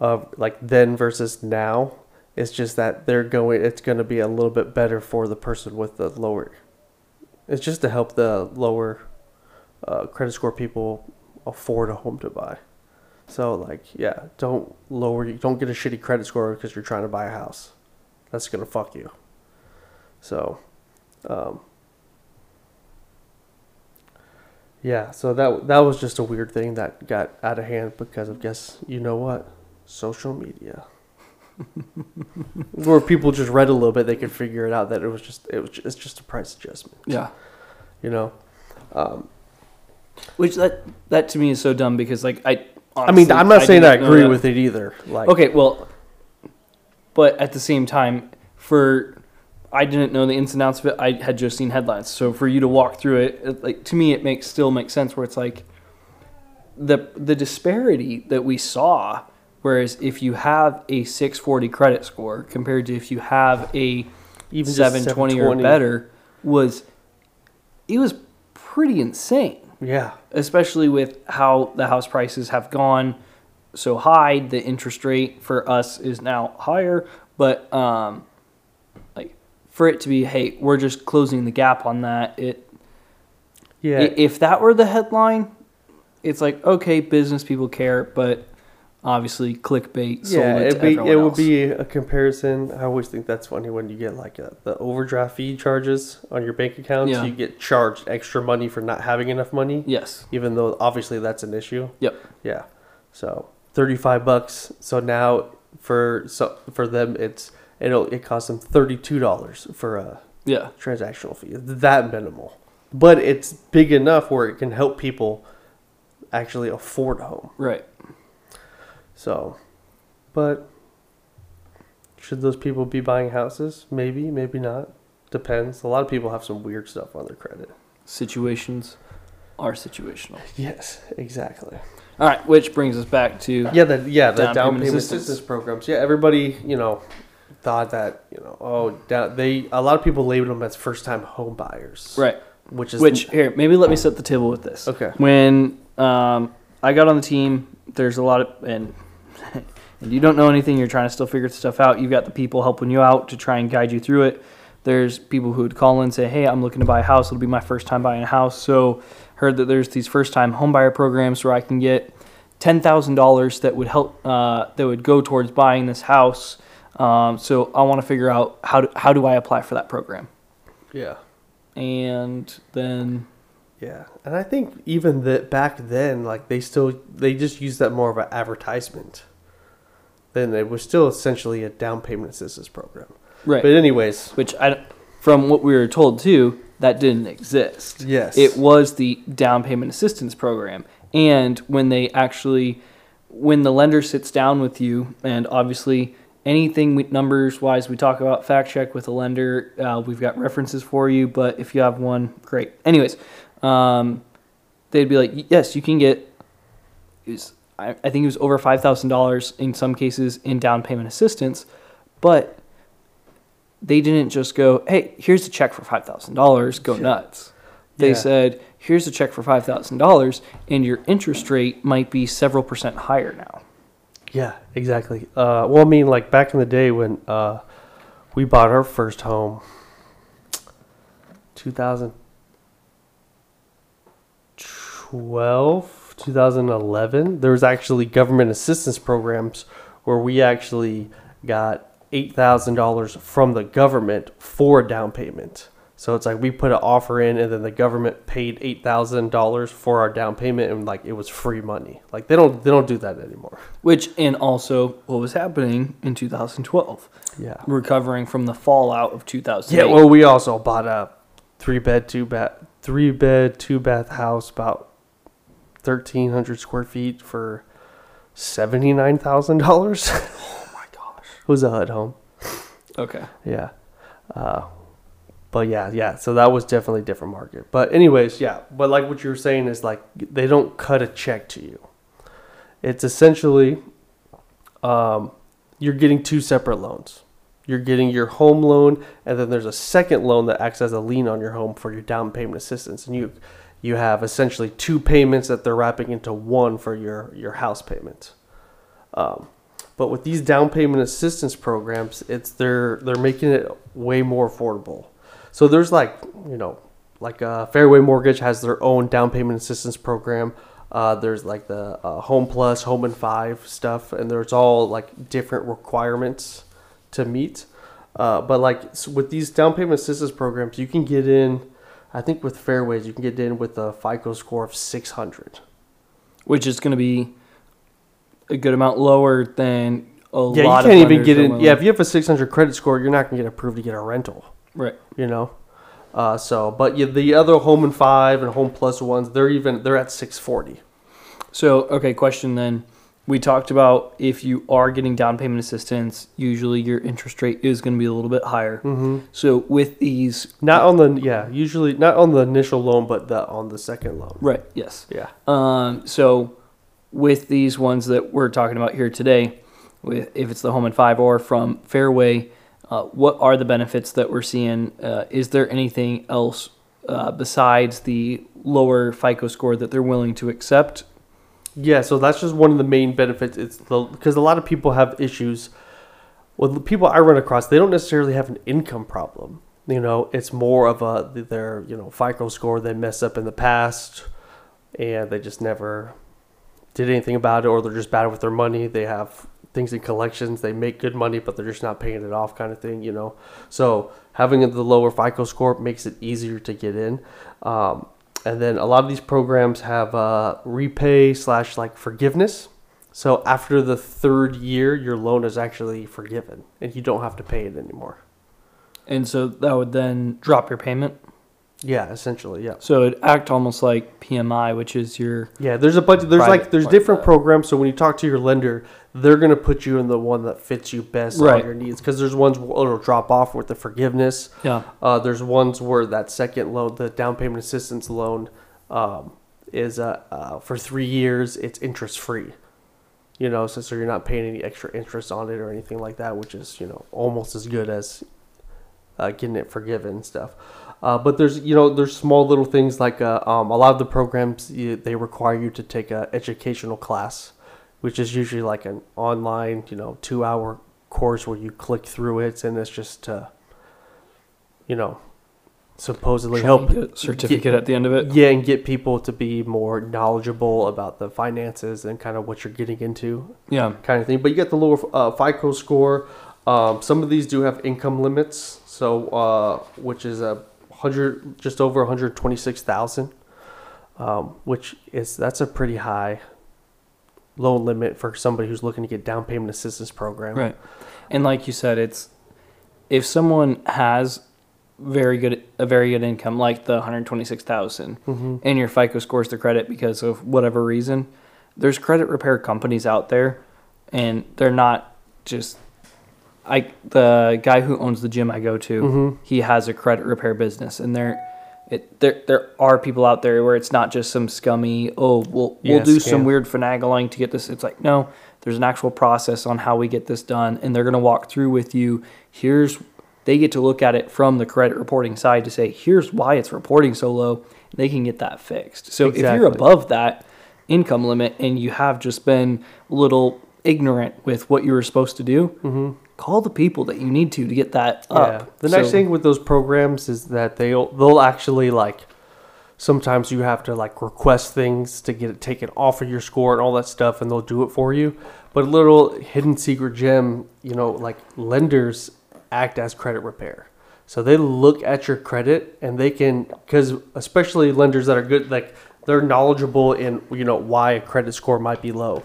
of like then versus now, it's just that they're going it's going to be a little bit better for the person with the lower it's just to help the lower uh, credit score people afford a home to buy. So like, yeah, don't lower you don't get a shitty credit score because you're trying to buy a house. That's going to fuck you. So, um, yeah, so that that was just a weird thing that got out of hand because of guess you know what, social media, where people just read a little bit, they could figure it out that it was just it was just, it's just a price adjustment, Yeah. you know. Um, Which that that to me is so dumb because like I. I mean, I'm not saying I agree with it either. Like, Okay, well, but at the same time, for I didn't know the ins and outs of it. I had just seen headlines. So for you to walk through it, it like to me, it makes still makes sense. Where it's like the the disparity that we saw. Whereas if you have a 640 credit score compared to if you have a even just 720 or better, was it was pretty insane yeah, especially with how the house prices have gone so high. The interest rate for us is now higher, but um, like for it to be, hey, we're just closing the gap on that. It yeah, if that were the headline, it's like okay, business people care, but obviously clickbait yeah. it It'd be it would be a comparison. I always think that's funny when you get like a, the overdraft fee charges on your bank accounts. Yeah. You get charged extra money for not having enough money. yes, even though obviously that's an issue. Yep. Yeah. So thirty five bucks. So now for so for them it's it'll it costs them thirty two dollars for a yeah, transactional fee. That minimal, but it's big enough where it can help people actually afford a home. right. So, but should those people be buying houses? Maybe, maybe not. Depends. A lot of people have some weird stuff on their credit. Situations are situational. Yes, exactly. All right, which brings us back to Yeah, the yeah the Down down, payment payment, assistance. assistance. programs. Yeah, everybody you know thought that you know oh down, they a lot of people labeled them as first time home buyers. right. Which is Which here, maybe let me set the table with this. okay. When um, I got on the team, there's a lot of and and you don't know anything. You're trying to still figure stuff out. You've got the people helping you out to try and guide you through it. There's people who would call in and say, "Hey, I'm looking to buy a house. It'll be my first time buying a house." So heard that there's these first time home buyer programs where I can get ten thousand dollars that would help uh, that would go towards buying this house. Um, so I want to figure out how do, how do I apply for that program, Yeah. and then Yeah, and I think even that back then, like they still they just used that more of an advertisement. Then it was still essentially a down payment assistance program. right. But anyways, which I, from what we were told too, that didn't exist. yes, It was the down payment assistance program, and when they actually, when the lender sits down with you, and obviously anything we, numbers wise we talk about, fact check with a lender. Uh, we've got references for you, but if you have one, great. Anyways, um, they'd be like, yes, you can get. I, I think it was over five thousand dollars in some cases in down payment assistance, but they didn't just go, "Hey, here's a check for five thousand dollars. Go Yeah. nuts." They Yeah. said, "Here's a check for five thousand dollars, and your interest rate might be several percent higher now." Yeah, exactly. Uh, well, I mean, like back in the day when uh, we bought our first home, 2012, 2011, there was actually government assistance programs where we actually got $8,000 from the government for a down payment. So it's like we put an offer in and then the government paid $8,000 for our down payment and like it was free money. Like they don't they don't do that anymore. Which and also what was happening in 2012, Yeah. recovering from the fallout of 2008. Yeah, well we also bought a three bed, two bath three bed, two bath house about 1300 square feet for $79,000. oh my gosh. It was a HUD home. Okay. Yeah. Uh, but yeah, yeah. So that was definitely a different market. But anyways, yeah. But like what you were saying is like they don't cut a check to you. It's essentially um, you're getting two separate loans. You're getting your home loan, and then there's a second loan that acts as a lien on your home for your down payment assistance. And you you have essentially two payments that they're wrapping into one for your your house payment. Um, but with these down payment assistance programs, it's they're they're making it way more affordable. So there's like you know like uh, Fairway Mortgage has their own down payment assistance program. Uh, there's like the uh, Home Plus, Home in Five stuff, and there's all like different requirements to meet. Uh, but like s with these down payment assistance programs, you can get in. I think with Fairways, you can get in with a FICO score of 600. Which is going to be a good amount lower than a Yeah, lot you can't of even get in. Yeah, if you have a 600 credit score, you're not gonna get approved to get a rental. Right. You know. Uh, so, but yeah, the other Home in Five and Home Plus ones, they're even they're at 640. So, okay, question then. We talked about if you are getting down payment assistance, usually your interest rate is going to be a little bit higher. Mm-hmm. So, with these, Not on the yeah, usually not on the initial loan, but the on the second loan. right, yes. Yeah. Um, so, with these ones that we're talking about here today, with if it's the Home in Five or from Fairway, uh, what are the benefits that we're seeing? Uh, is there anything else uh, besides the lower FICO score that they're willing to accept? Yeah, so that's just one of the main benefits. It's because a lot of people have issues. Well, the people I run across, they don't necessarily have an income problem. You know, it's more of a their you know FICO score they messed up in the past, and they just never did anything about it, or they're just bad with their money. They have things in collections. They make good money, but they're just not paying it off, kind of thing. You know, so having the lower FICO score makes it easier to get in. Um, and then a lot of these programs have uh, repay slash like forgiveness. So after the third year, your loan is actually forgiven, and you don't have to pay it anymore. And so that would then drop your payment. Yeah, essentially, yeah. So it act almost like PMI, which is your Yeah, there's a bunch. There's like there's different programs. So when you talk to your lender, they're gonna put you in the one that fits you best Right. on your needs. Because there's ones where it'll drop off with the forgiveness. yeah. Uh, there's ones where that second loan, the down payment assistance loan, um, is uh, uh, for three years. It's interest free. You know, so, so you're not paying any extra interest on it or anything like that, which is you know almost as good as uh, getting it forgiven and stuff. Uh, but there's you know there's small little things like uh, um, a lot of the programs you, they require you to take a educational class, which is usually like an online you know two hour course where you click through it and it's just to you know supposedly help Get a certificate at the end of it. yeah and get people to be more knowledgeable about the finances and kind of what you're getting into Yeah. kind of thing. But you get the lower uh, FICO score. Um, some of these do have income limits, so uh, which is a hundred, just over one hundred twenty-six thousand, um, which is that's a pretty high loan limit for somebody who's looking to get down payment assistance program. Right. And like you said, it's if someone has very good a very good income, like the 126,000, hmm and your FICO scores the credit because of whatever reason, there's credit repair companies out there, and they're not just. I the guy who owns the gym I go to, Mhm. he has a credit repair business, and there, it there there are people out there where it's not just some scummy. Oh, we'll we'll do some weird finagling to get this. It's like no, there's an actual process on how we get this done, and they're gonna walk through with you. Here's they get to look at it from the credit reporting side to say here's why it's reporting so low. They can get that fixed. So if you're above that income limit and you have just been a little ignorant with what you were supposed to do, hmm call the people that you need to to get that Yeah. up. The nice thing with those programs is that they'll they'll actually like sometimes you have to like request things to get it taken off of your score and all that stuff, and they'll do it for you. But a little hidden secret gem, you know, like lenders act as credit repair. So they look at your credit and they can, because especially lenders that are good, like they're knowledgeable in, you know, why a credit score might be low.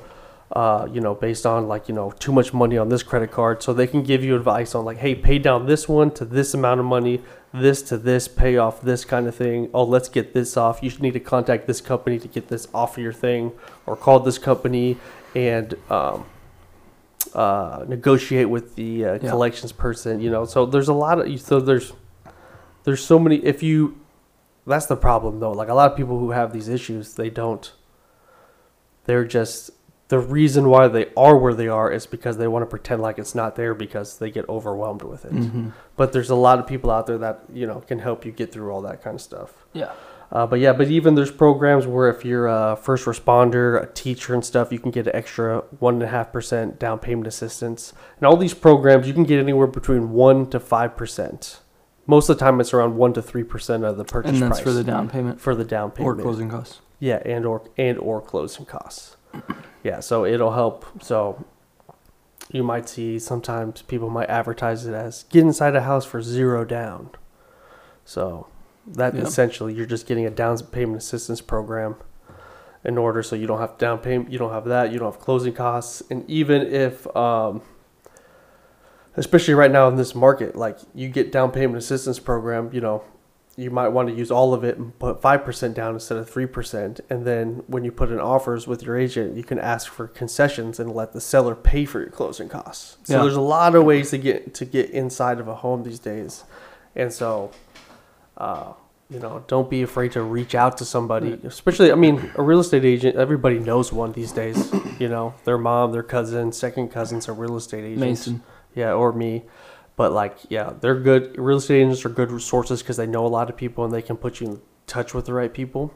Uh, you know, based on like, you know, too much money on this credit card. So they can give you advice on like, hey, pay down this one to this amount of money, this to this, pay off this kind of thing. Oh, let's get this off. You should need to contact this company to get this off of your thing or call this company and, um, uh, negotiate with the uh, Yeah. collections person. You know, so there's a lot of so there's there's so many. If you that's the problem though. Like a lot of people who have these issues, they don't. They're just the reason why they are where they are is because they want to pretend like it's not there because they get overwhelmed with it. Mm-hmm. But there's a lot of people out there that you know can help you get through all that kind of stuff. Yeah. Uh, but yeah, but even there's programs where if you're a first responder, a teacher, and stuff, you can get an extra one and a half percent down payment assistance. And all these programs, you can get anywhere between one to five percent. Most of the time, it's around one to three percent of the purchase And that's price for the down payment for the down payment or closing costs. Yeah, and or and or closing costs. Yeah, so it'll help. So you might see sometimes people might advertise it as get inside a house for zero down. So that Yeah. essentially you're just getting a down payment assistance program in order so you don't have down payment, you don't have that, you don't have closing costs, and even if um, especially right now in this market, like you get down payment assistance program, you know, you might want to use all of it and put 5% down instead of 3%. And then when you put in offers with your agent, you can ask for concessions and let the seller pay for your closing costs. So Yeah. there's a lot of ways to get to get inside of a home these days. And so uh, you know, don't be afraid to reach out to somebody, especially I mean, a real estate agent, everybody knows one these days, you know, their mom, their cousin, second cousins are real estate agents. Mason. Yeah, or me. But like, yeah, they're good. Real estate agents are good resources because they know a lot of people and they can put you in touch with the right people.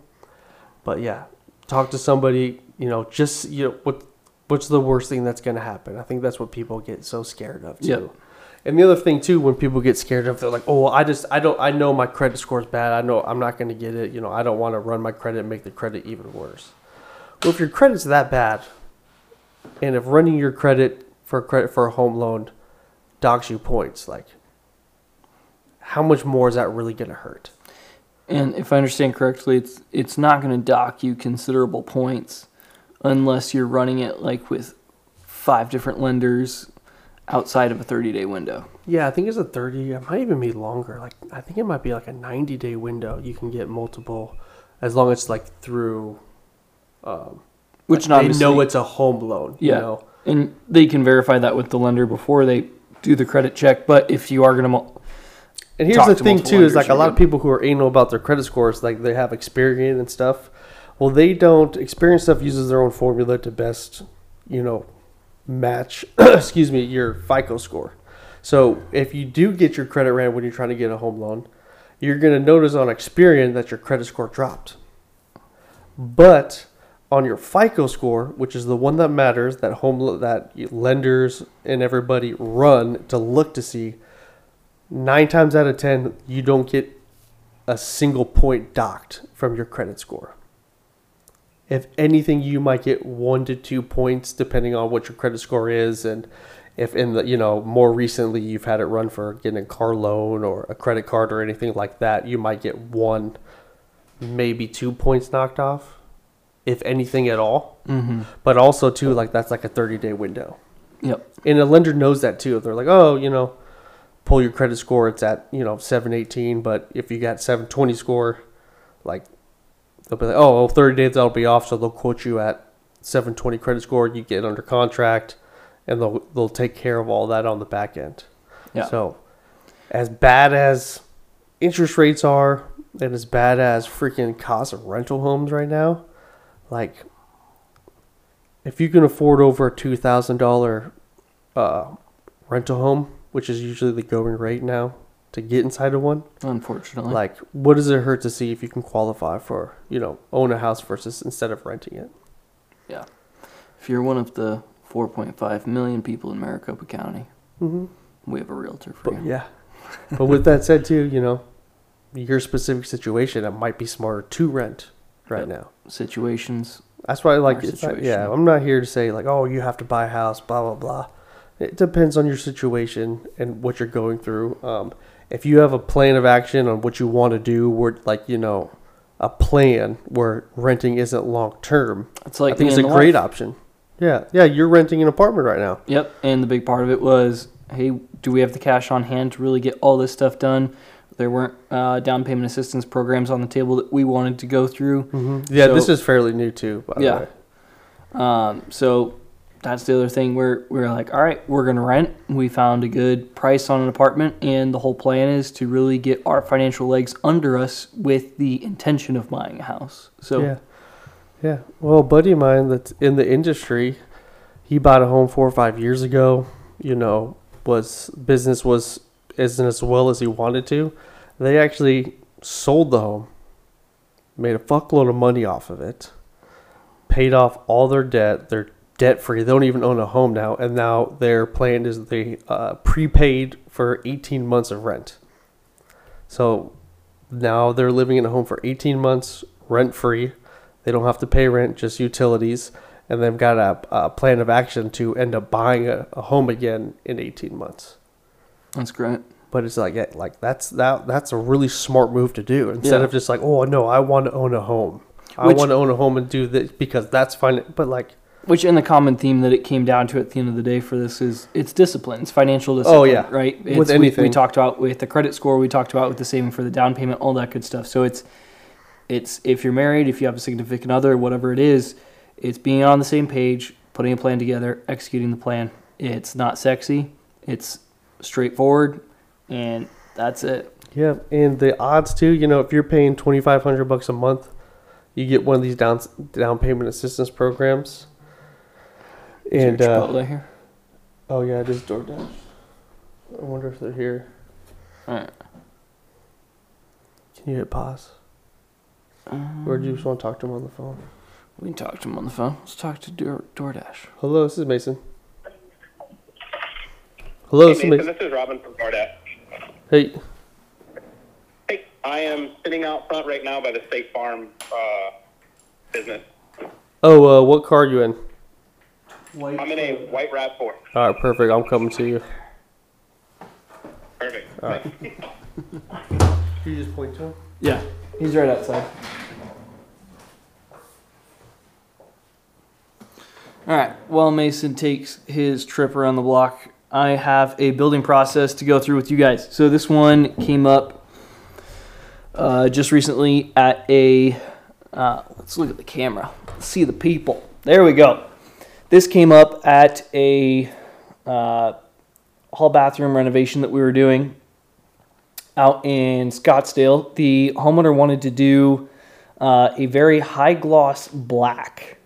But yeah, talk to somebody. You know, just you know what what's the worst thing that's going to happen? I think that's what people get so scared of too. Yep. And the other thing too, when people get scared of, they're like, "Oh, well, I just, I don't, I know my credit score is bad. I know I'm not going to get it. You know, I don't want to run my credit and make the credit even worse." Well, if your credit's that bad, and if running your credit for credit for a home loan docks you points, like, how much more is that really going to hurt? And if I understand correctly, it's it's not going to dock you considerable points unless you're running it like with five different lenders outside of a 30 day window. Yeah, I think it's a 30. It might even be longer. Like I think it might be like a 90 day window. You can get multiple, as long as it's like through. Um, Which like, they know it's a home loan. You Yeah. know? And they can verify that with the lender before they do the credit check. But if you are going to, And here's the to thing too is like a lot of people who are anal about their credit scores, like they have Experian and stuff. Well, they don't. Experian stuff uses their own formula to best, you know, match. excuse me, your FICO score. So if you do get your credit ran when you're trying to get a home loan, you're going to notice on Experian that your credit score dropped. But on your FICO score, which is the one that matters, that home that lenders and everybody run to look to see, nine times out of ten, you don't get a single point docked from your credit score. If anything, you might get one to two points depending on what your credit score is, and if in the you know more recently you've had it run for getting a car loan or a credit card or anything like that, you might get one, maybe two points knocked off, if anything at all. mm-hmm. But also too, like that's like a thirty day window yep, and a lender knows that too. They're like, oh, you know, pull your credit score. It's at you know seven eighteen, but if you got seven twenty score, like they'll be like, oh, well, 30 days that'll be off, so they'll quote you at seven twenty credit score. You get under contract, and they'll they'll take care of all that on the back end. Yeah. So, as bad as interest rates are, and as bad as freaking cost of rental homes right now, like if you can afford over a two thousand dollar uh, rental home, which is usually the going rate now to get inside of one, unfortunately. like what does it hurt to see if you can qualify for you know own a house versus instead of renting it? Yeah, if you're one of the 4.5 million people in Maricopa County, Mm-hmm. we have a realtor for But you. yeah, but with that said too, you know, your specific situation, it might be smarter to rent right Yep. now. Situations. That's why, I like, Our it's not, yeah, I'm not here to say like, oh, you have to buy a house, blah blah blah. It depends on your situation and what you're going through. Um, if you have a plan of action on what you want to do, where like you know, a plan where renting isn't long term, It's like I think it's a great wife. option. Yeah, yeah, you're renting an apartment right now. Yep. And the big part of it was, hey, do we have the cash on hand to really get all this stuff done? There weren't uh, down payment assistance programs on the table that we wanted to go through. Mm-hmm. Yeah, this So- is fairly new too. By Yeah. the way. Um, so that's the other thing where we're like, all right, we're gonna rent. We found a good price on an apartment, and the whole plan is to really get our financial legs under us with the intention of buying a house. So Yeah. Yeah. Well, a buddy of mine that's in the industry, he bought a home four or five years ago. You know, was business was isn't as well as he wanted to. They actually sold the home, made a fuckload of money off of it, paid off all their debt. They're debt free. They don't even own a home now, and now their plan is they uh, prepaid for 18 months of rent. So now they're living in a home for 18 months rent free. They don't have to pay rent, just utilities, and they've got a, a plan of action to end up buying a, a home again in 18 months. that's great. But it's like, yeah, like that's that that's a really smart move to do instead Yeah. of just like, oh no, I want to own a home. I Which- want to own a home and do this because that's fine. But like, Which, in the common theme that it came down to at the end of the day for this is it's discipline, it's financial oh, discipline. Oh, yeah. right. It's, With we- we, talked about with the credit score, we talked about with the saving for the down payment, all that good stuff. So it's it's if you're married, if you have a significant other, whatever it is, it's being on the same page, putting a plan together, executing the plan. It's not sexy, it's straightforward, and that's it. yeah, and the odds too. You know, if you're paying 2,500 bucks a month, you get one of these down down payment assistance programs. Is there And uh, here. oh yeah, it is DoorDash. I wonder if they're here. All right. Can you hit pause? Or do you just want to talk to him on the phone? We can talk to him on the phone. Let's talk to Door, DoorDash. Hello, this is Mason. Hello, Hey this is Mason, Mason. this is Robin from DoorDash. Hey, Hey, I am sitting out front right now by the State Farm uh, business. oh, uh, what car are you in? I'm in a white Rav Four. All right, perfect. I'm coming to you. Perfect. All right. Can you just point to him? Yeah, he's right outside. All right. While Mason takes his trip around the block, I have a building process to go through with you guys. So this one came up uh, just recently at a. Uh, let's look at the camera. Let's see the people. There we go. This came up at a uh, hall bathroom renovation that we were doing out in Scottsdale. The homeowner wanted to do uh, a very high gloss black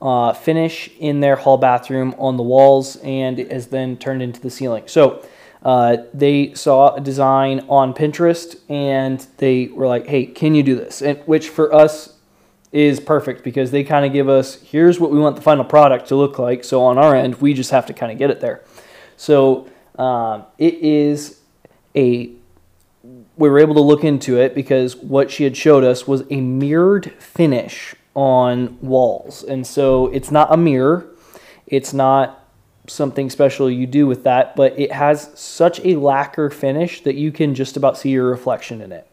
uh, finish in their hall bathroom on the walls, and has then turned into the ceiling. So uh, they saw a design on Pinterest, and they were like, "Hey, can you do this?" And which for us is perfect because they kind of give us here's what we want the final product to look like. So on our end, we just have to kind of get it there. So um, it is a we were able to look into it because what she had showed us was a mirrored finish on walls. And so it's not a mirror, it's not something special you do with that, but it has such a lacquer finish that you can just about see your reflection in it.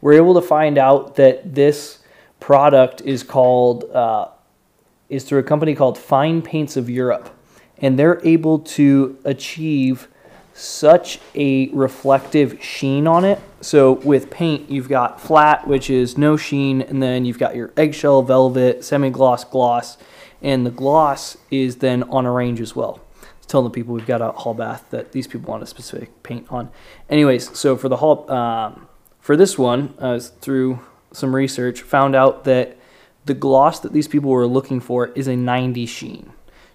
We're able to find out that this product is called uh, is through a company called Fine Paints of Europe, and they're able to achieve such a reflective sheen on it. So with paint, you've got flat, which is no sheen, and then you've got your eggshell, velvet, semi-gloss, gloss, and the gloss is then on a range as well. It's Telling the people we've got a hall bath that these people want a specific paint on. Anyways, so for the hall, um, for this one, uh, through some research, found out that the gloss that these people were looking for is a 90 sheen.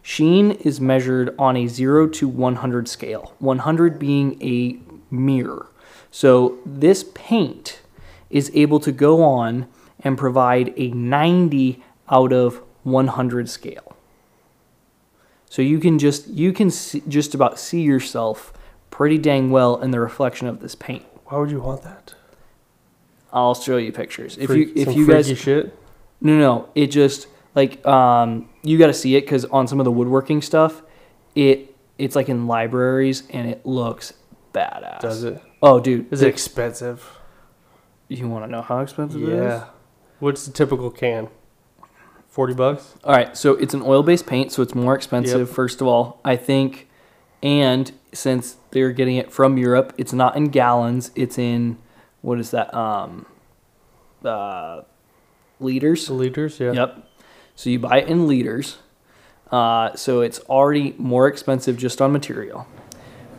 Sheen is measured on a 0 to 100 scale, 100 being a mirror. So this paint is able to go on and provide a 90 out of 100 scale. So you can just you can see, just about see yourself pretty dang well in the reflection of this paint. Why would you want that? I'll show you pictures. If you if some you guys shit. no no it just like um you got to see it because on some of the woodworking stuff, it it's like in libraries and it looks badass. Does it? Oh, dude, Is it expensive? You want to know how expensive it is? Yeah. What's the typical can? Forty bucks. All right, so it's an oil-based paint, so it's more expensive. Yep. First of all, I think, and since they're getting it from Europe, it's not in gallons. It's in what is that? Um, uh, liters. Liters. Yeah. Yep. So you buy it in liters. Uh, so it's already more expensive just on material.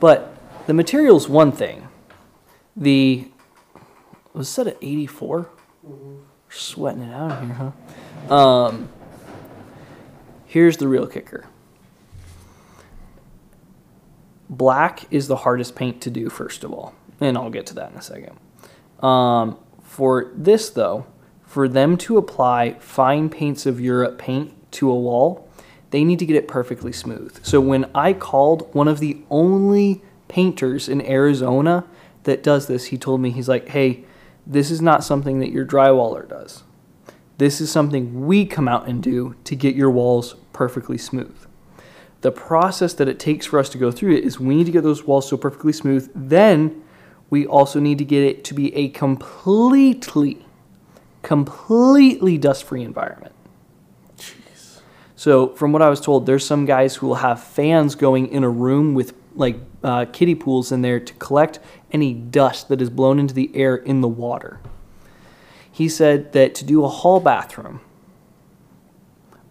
But the material's one thing. The was set at 84. Sweating it out here, huh? Um, here's the real kicker. Black is the hardest paint to do, first of all, and I'll get to that in a second. Um, for this, though, for them to apply fine paints of Europe paint to a wall, they need to get it perfectly smooth. So when I called one of the only painters in Arizona that does this, he told me, he's like, hey, this is not something that your drywaller does. This is something we come out and do to get your walls perfectly smooth. The process that it takes for us to go through it is we need to get those walls so perfectly smooth. Then we also need to get it to be a completely, completely dust free environment. So, from what I was told, there's some guys who will have fans going in a room with like uh, kiddie pools in there to collect any dust that is blown into the air in the water. He said that to do a hall bathroom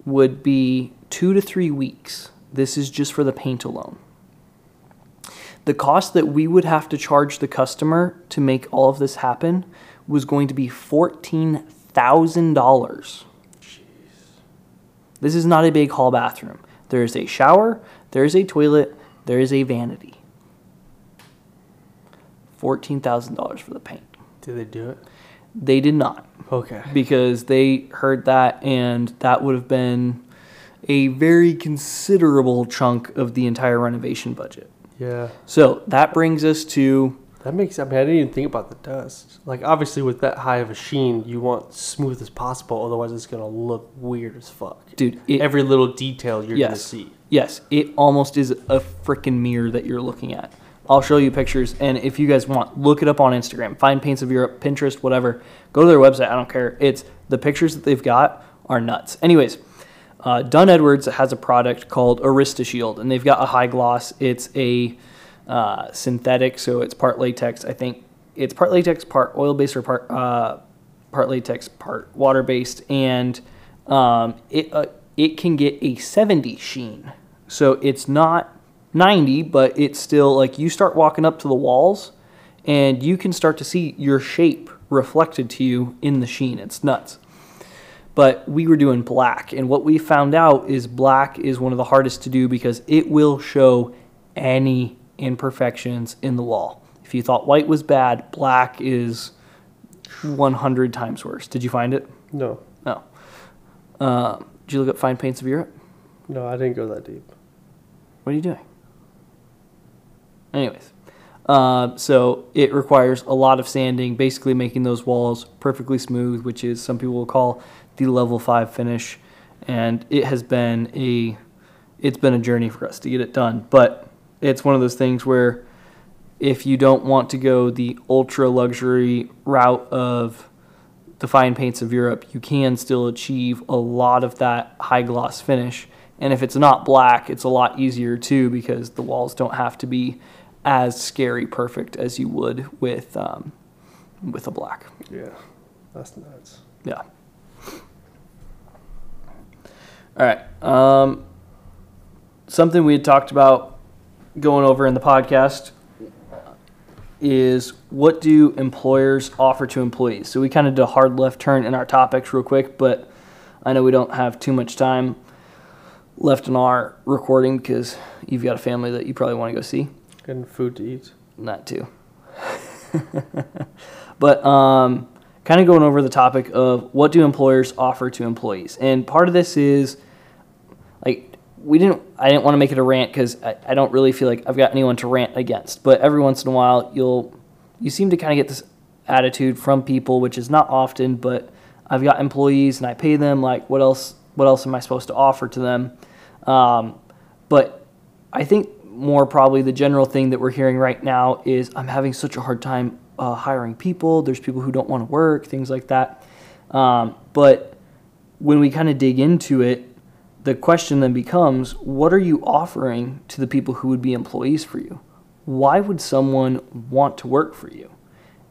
would be two to three weeks. This is just for the paint alone. The cost that we would have to charge the customer to make all of this happen was going to be $14,000. Jeez. This is not a big hall bathroom. There is a shower, there is a toilet, there is a vanity. $14,000 for the paint. Did they do it? They did not Okay. because they heard that and that would have been a very considerable chunk of the entire renovation budget. Yeah. So that brings us to That makes. I mean, I didn't even think about the dust. Like, obviously, with that high of a sheen, you want smooth as possible. Otherwise, it's gonna look weird as fuck. dude. It, Every little detail you're gonna see. yes, it almost is a freaking mirror that you're looking at. I'll show you pictures, and if you guys want, look it up on Instagram. Fine Paints of Europe, Pinterest, whatever. Go to their website. I don't care. It's the pictures that they've got are nuts. Anyways, uh, Dunn Edwards has a product called Aristoshield, and they've got a high gloss. It's a uh, synthetic, so it's part latex. I think it's part latex, part oil based, or part uh, part latex, part water based, and um, it uh, it can get a 70 sheen. So it's not 90, but it's still like you start walking up to the walls, and you can start to see your shape reflected to you in the sheen. It's nuts but we were doing black and what we found out is black is one of the hardest to do because it will show any imperfections in the wall. If you thought white was bad black is 100 times worse. Did you find it? No, no. Uh, did you look up fine paints of europe? No, I didn't go that deep. what are you doing? Anyways uh, so it requires a lot of sanding basically making those walls perfectly smooth which is some people will call the level 5 finish. And it has been a it's been a journey for us to get it done. But it's one of those things where if you don't want to go the ultra luxury route of the fine paints of Europe, you can still achieve a lot of that high gloss finish. And if it's not black, it's a lot easier too because the walls don't have to be as scary perfect as you would with um, with a black. Yeah, that's nuts. Yeah. All right. Um, something we had talked about going over in the podcast is what do employers offer to employees? So we kind of did a hard left turn in our topics real quick, but I know we don't have too much time left in our recording because you've got a family that you probably want to go see. And food to eat. That too. but um, kind of going over the topic of what do employers offer to employees, and part of this is we didn't. I didn't want to make it a rant because I, I don't really feel like I've got anyone to rant against. But every once in a while, you'll you seem to kind of get this attitude from people, which is not often, but I've got employees and I pay them. Like, what else? What else am I supposed to offer to them? Um, but I think more probably the general thing that we're hearing right now is I'm having such a hard time uh, hiring people. There's people who don't want to work, things like that. Um, but when we kind of dig into it, the question then becomes what are you offering to the people who would be employees for you? Why would someone want to work for you?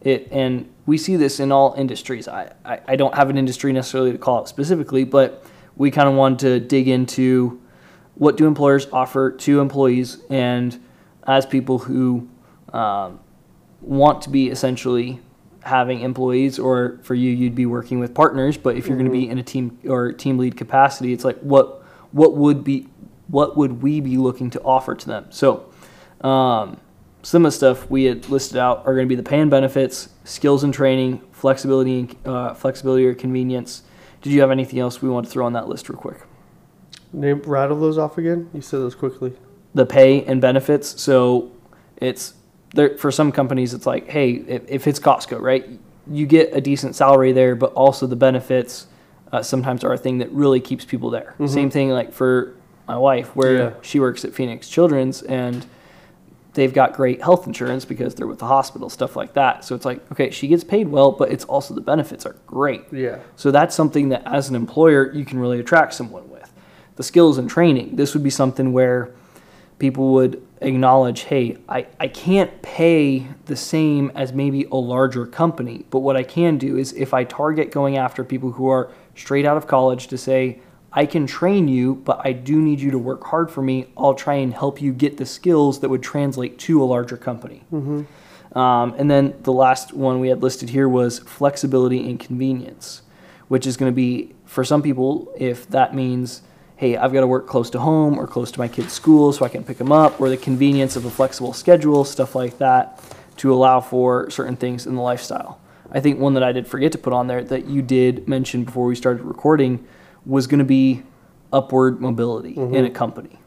It, and we see this in all industries. I, I, I don't have an industry necessarily to call out specifically, but we kind of want to dig into what do employers offer to employees and as people who um, want to be essentially having employees or for you you'd be working with partners but if you're going to be in a team or team lead capacity it's like what what would be what would we be looking to offer to them so um, some of the stuff we had listed out are going to be the pay and benefits skills and training flexibility and uh, flexibility or convenience did you have anything else we want to throw on that list real quick Name rattle those off again. You said those quickly. the pay and benefits. So it's there for some companies. It's like, hey, if, if it's Costco, right, you get a decent salary there, but also the benefits uh, sometimes are a thing that really keeps people there. Same thing like for my wife, where Yeah. she works at Phoenix Children's and they've got great health insurance because they're with the hospital, stuff like that. So it's like, okay, she gets paid well, but it's also the benefits are great. Yeah. So that's something that as an employer you can really attract someone with. The skills and training. This would be something where people would acknowledge, hey, I, I can't pay the same as maybe a larger company, but what I can do is if I target going after people who are straight out of college to say, I can train you, but I do need you to work hard for me. I'll try and help you get the skills that would translate to a larger company. Um, and then the last one we had listed here was flexibility and convenience, which is going to be for some people, if that means, hey, I've got to work close to home or close to my kid's school so I can pick them up, or the convenience of a flexible schedule, stuff like that, to allow for certain things in the lifestyle. I think one that I did forget to put on there that you did mention before we started recording was going to be upward mobility in mm-hmm. a company.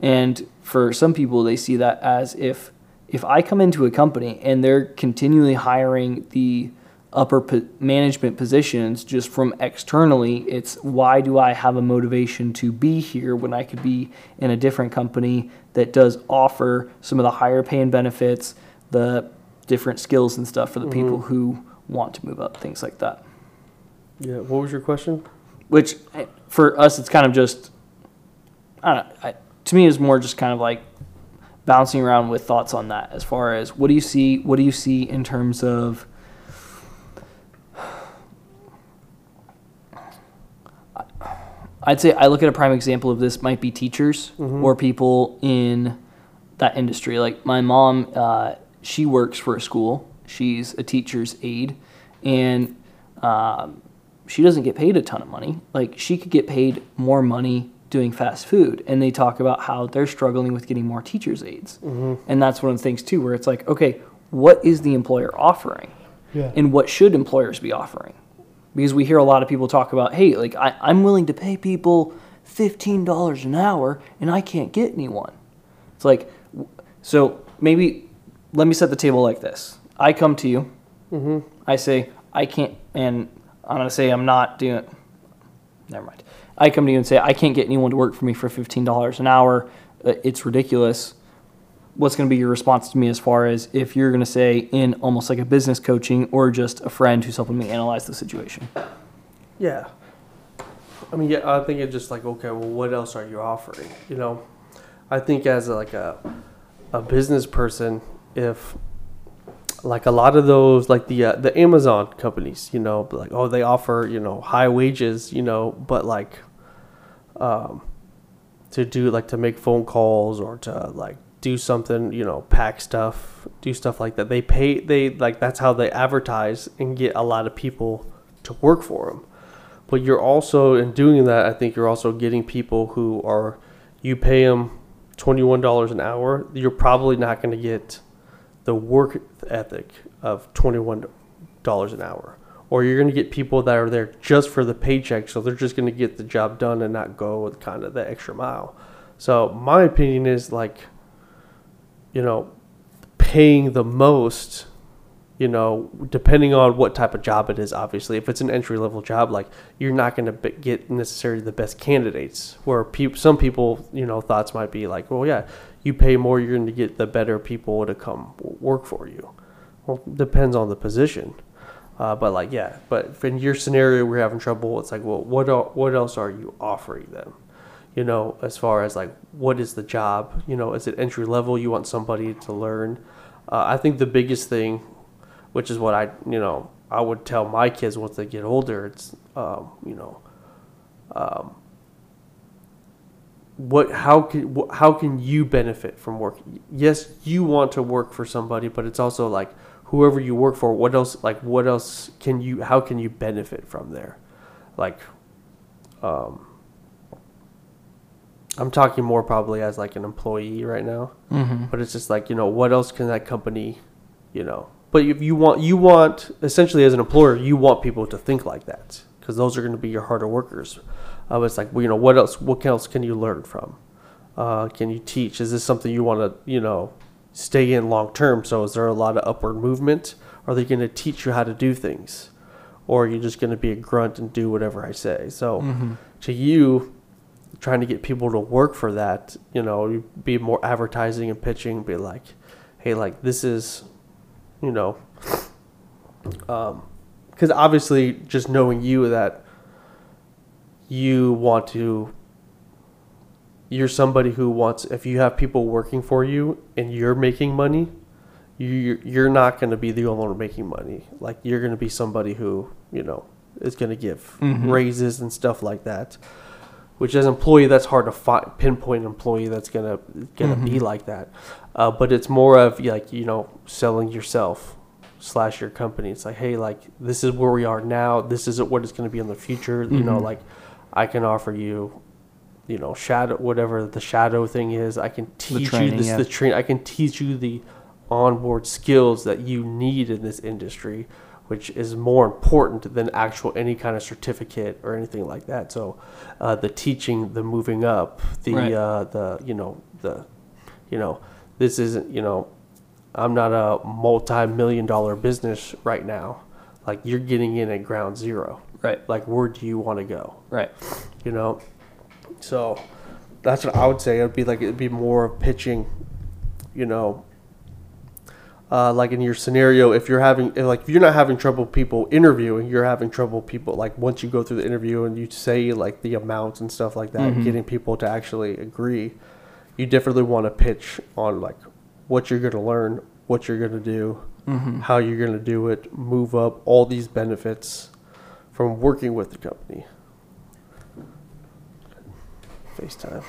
And for some people, they see that as if if I come into a company and they're continually hiring the upper po- management positions just from externally, it's why do I have a motivation to be here when I could be in a different company that does offer some of the higher pay and benefits, the different skills and stuff for the people who want to move up, things like that. Yeah. What was your question? Which for us, it's kind of just, I don't know, I, to me, is more just kind of like bouncing around with thoughts on that as far as what do you see, what do you see in terms of, I'd say I look at a prime example of this might be teachers or people in that industry. Like my mom, uh, she works for a school. She's a teacher's aide, and um, she doesn't get paid a ton of money. Like she could get paid more money doing fast food, and they talk about how they're struggling with getting more teachers' aides, and that's one of the things too, where it's like, okay, what is the employer offering, Yeah. and what should employers be offering? Because we hear a lot of people talk about, hey, like I, I'm willing to pay people fifteen dollars an hour, and I can't get anyone. It's like, so maybe let me set the table like this. I come to you, I say, I can't, and I'm going to say I'm not doing Never mind. I come to you and say, I can't get anyone to work for me for $15 an hour. Uh, It's ridiculous. What's going to be your response to me as far as if you're going to say in almost like a business coaching or just a friend who's helping me analyze the situation? Yeah. I mean, yeah, I think it's just like, okay, well, what else are you offering? You know, I think as a, like a a business person, if like a lot of those, like the uh, the Amazon companies, you know, like oh, they offer you know high wages, you know, but like um, to do like to make phone calls or to like do something, you know, pack stuff, do stuff like that. They pay they like that's how they advertise and get a lot of people to work for them. But you're also in doing that, I think you're also getting people who are you pay them $21 an hour, you're probably not going to get the work ethic of $21 an hour. Or you're going to get people that are there just for the paycheck, so they're just going to get the job done and not go with kind of the extra mile. So my opinion is like, you know, paying the most you know, depending on what type of job it is, obviously, if it's an entry level job, like you're not going to get necessarily the best candidates. Where peop some people, you know, thoughts might be like, well, yeah, you pay more, you're going to get the better people to come work for you. Well, depends on the position. Uh, but like, yeah, but in your scenario, we're having trouble. It's like, well, what el- what else are you offering them? You know, as far as like, what is the job? You know, is it entry level? You want somebody to learn. Uh, I think the biggest thing which is what I you know I would tell my kids once they get older. It's um, you know, um, what how can how can you benefit from work? Yes, you want to work for somebody, but it's also like whoever you work for. What else like what else can you how can you benefit from there? Like, um, I'm talking more probably as like an employee right now, Mm-hmm. but it's just like you know what else can that company, you know, but if you want, you want essentially as an employer, you want people to think like that because those are going to be your harder workers. Uh, it's like, well, you know, what else? What else can you learn from? Uh, can you teach? Is this something you want to, you know, stay in long term? So is there a lot of upward movement? Are they going to teach you how to do things, or are you just going to be a grunt and do whatever I say? So Mm-hmm. to you, trying to get people to work for that, you know, you be more advertising and pitching, be like, hey, like this is you know, because um, obviously, just knowing you that you want to, you're somebody who wants. If you have people working for you and you're making money, you you're not going to be the only one making money. Like you're going to be somebody who you know is going to give Mhm. raises and stuff like that. Which as an employee, that's hard to fi- pinpoint an employee that's gonna gonna be Mhm. like that. Uh, but it's more of like you know selling yourself slash your company. It's like, hey, like this is where we are now. This isn't what it's going to be in the future. You know, Mhm. like I can offer you, you know, shadow whatever the shadow thing is. I can teach you training, this. yeah. The train. I can teach you the onboard skills that you need in this industry, which is more important than actual any kind of certificate or anything like that. So, uh, the teaching, the moving up, the Right. uh, the you know the, you know, this isn't you know, I'm not a multi-million dollar business right now. Like you're getting in at ground zero. Right. Like where do you want to go? Right. You know, so that's what I would say. It'd be like it'd be more pitching. You know, uh, like in your scenario, if you're having if, like if you're not having trouble people interviewing, you're having trouble people like once you go through the interview and you say like the amounts and stuff like that, Mhm. getting people to actually agree. You definitely want to pitch on like what you're going to learn, what you're going to do, Mm-hmm. how you're going to do it, move up, all these benefits from working with the company. FaceTime.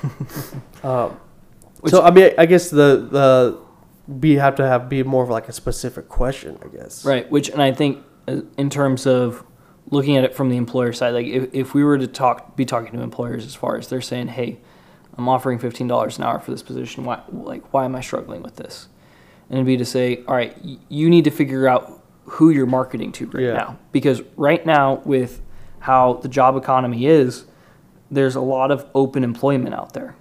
um, so I mean, I guess the the we have to have be more of like a specific question, I guess. Right. Which, and I think uh, in terms of looking at it from the employer side, like if, if we were to talk, be talking to employers as far as they're saying, hey, I'm offering fifteen dollars an hour for this position. Why, like, why am I struggling with this? And it'd be to say, all right, you need to figure out who you're marketing to right Yeah. now, because right now with how the job economy is, there's a lot of open employment out there.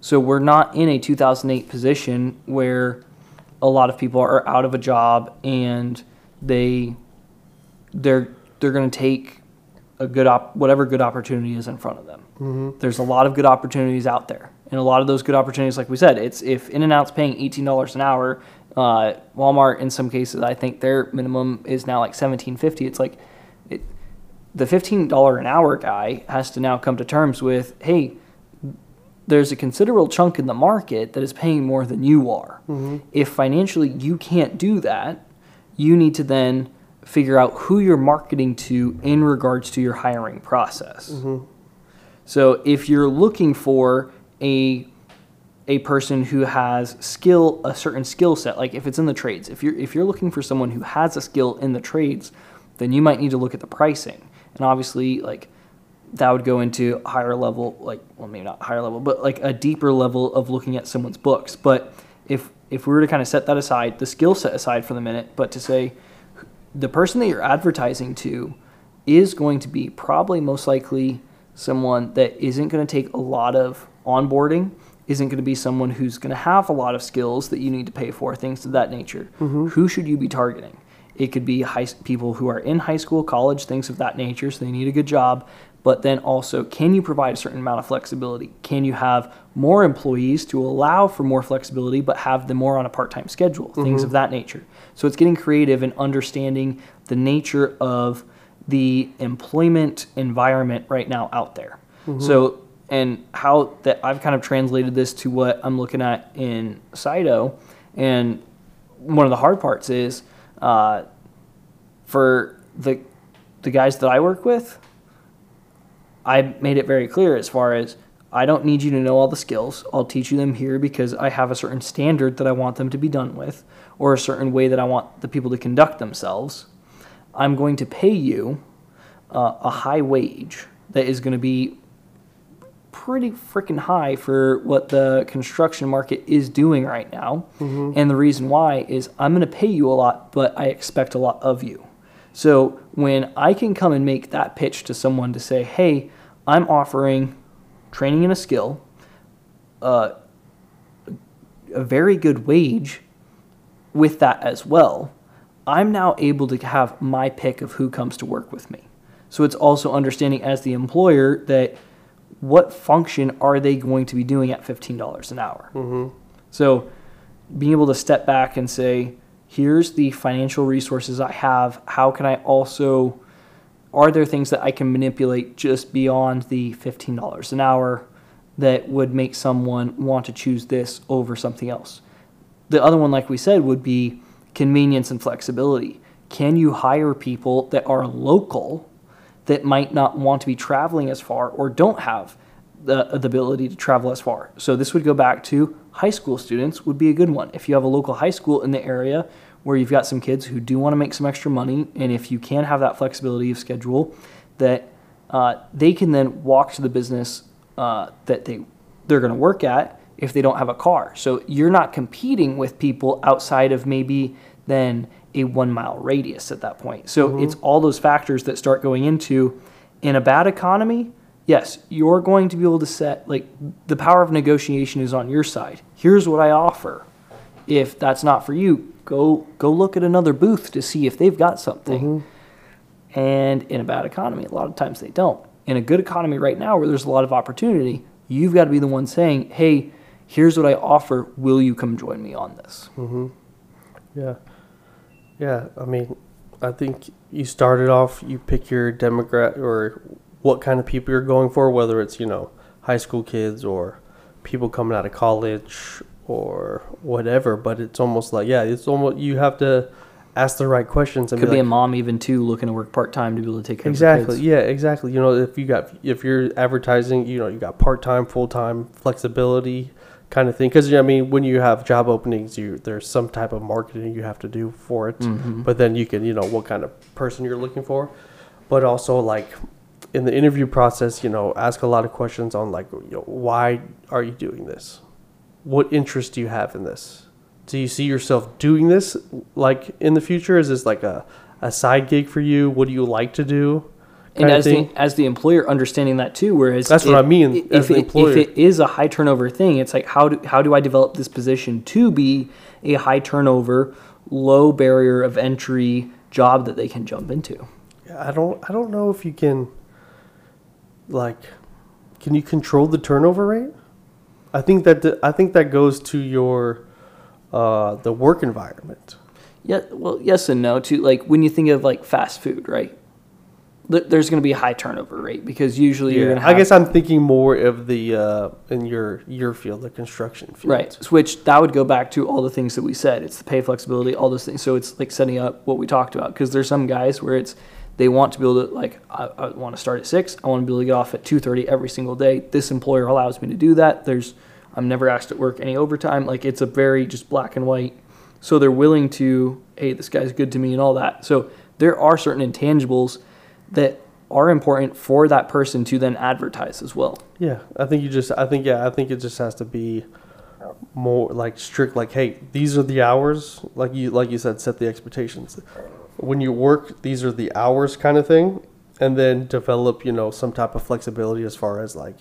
So we're not in a 2008 position where a lot of people are out of a job and they they're they're going to take a good op- whatever good opportunity is in front of them. Mm-hmm. There's a lot of good opportunities out there, and a lot of those good opportunities, like we said, it's if In and Out's paying eighteen dollars an hour, uh, Walmart in some cases, I think their minimum is now like seventeen fifty. It's like it, the fifteen dollar an hour guy has to now come to terms with, hey, there's a considerable chunk in the market that is paying more than you are. If financially you can't do that, you need to then figure out who you're marketing to in regards to your hiring process. So if you're looking for a a person who has skill a certain skill set like if it's in the trades. If you're if you're looking for someone who has a skill in the trades then you might need to look at the pricing. And obviously like that would go into higher level like well maybe not higher level but like a deeper level of looking at someone's books. But if if we were to kind of set that aside the skill set aside for the minute but to say the person that you're advertising to is going to be probably most likely someone that isn't going to take a lot of onboarding isn't going to be someone who's going to have a lot of skills that you need to pay for things of that nature mm-hmm. who should you be targeting It could be high, people who are in high school, college, things of that nature, so they need a good job. But then also, can you provide a certain amount of flexibility? Can you have more employees to allow for more flexibility, but have them more on a part time schedule? Mm-hmm. Things of that nature. So it's getting creative and understanding the nature of the employment environment right now out there. Mm-hmm. So, and how that I've kind of translated this to what I'm looking at in SITO. And one of the hard parts is uh, for the the guys that I work with, I made it very clear as far as I don't need you to know all the skills. I'll teach you them here because I have a certain standard that I want them to be done with, or a certain way that I want the people to conduct themselves. I'm going to pay you uh, a high wage that is going to be pretty freaking high for what the construction market is doing right now. And the reason why is I'm going to pay you a lot, but I expect a lot of you. So when I can come and make that pitch to someone to say, hey, I'm offering training in a skill, uh, a very good wage with that as well, I'm now able to have my pick of who comes to work with me. So it's also understanding as the employer that what function are they going to be doing at $15 an hour? Mm-hmm. So being able to step back and say, here's the financial resources I have. How can I also, are there things that I can manipulate just beyond the $15 an hour that would make someone want to choose this over something else? The other one, like we said, would be convenience and flexibility. Can you hire people that are local that might not want to be traveling as far or don't have the, the ability to travel as far? So this would go back to high school students would be a good one. If you have a local high school in the area where you've got some kids who do want to make some extra money, and if you can have that flexibility of schedule, that uh, they can then walk to the business uh, that they they're going to work at if they don't have a car. So you're not competing with people outside of maybe then a one mile radius at that point. So mm-hmm. it's all those factors that start going into in a bad economy. Yes, you're going to be able to set like the power of negotiation is on your side. Here's what I offer. If that's not for you, go go look at another booth to see if they've got something. Mm-hmm. And in a bad economy, a lot of times they don't. In a good economy right now where there's a lot of opportunity, you've got to be the one saying, "Hey, here's what I offer. Will you come join me on this?" Mm-hmm. Yeah. Yeah. I mean, I think you started off, you pick your demographic or what kind of people you're going for, whether it's, you know, high school kids or people coming out of college or whatever. But it's almost like, yeah, it's almost, you have to ask the right questions. And Could be be a mom even too looking to work part time to be able to take care of Exactly. the kids. Yeah, exactly. You know, if you got if you're advertising, you know, you got part time, full time, flexibility kind of thing. Because I mean, when you have job openings, you there's some type of marketing you have to do for it. Mhm. But then you can, you know, what kind of person you're looking for. But also like in the interview process, you know, ask a lot of questions on like, you know, why are you doing this? What interest do you have in this? Do you see yourself doing this like in the future? Is this like a, a side gig for you? What do you like to do? And as the as the employer understanding that too, whereas That's what I mean, If, as the it, employer. if it is a high turnover thing, it's like how do how do I develop this position to be a high turnover, low barrier of entry job that they can jump into? Yeah, I don't I don't know if you can like can you control the turnover rate? I think that I think that goes to your uh, the work environment. Yeah, well, yes and no. Too like when you think of like fast food, right? Th- There's going to be a high turnover rate because usually you're going to I guess I'm thinking more of the uh, in your your field, the construction field. Right. Which that would go back to all the things that we said. It's the pay flexibility, all those things. So it's like setting up what we talked about. Because there's some guys where it's they want to be able to like I, I want to start at six. I want to be able to get off at two thirty every single day. This employer allows me to do that. There's I'm never asked to work any overtime. Like it's a very just black and white. So they're willing to hey this guy's good to me and all that. So there are certain intangibles that are important for that person to then advertise as well. Yeah, I think you just I think yeah I think it just has to be more like strict. Like, hey, these are the hours. Like you like you said, set the expectations. When you work, these are the hours, kind of thing, and then develop you know some type of flexibility as far as like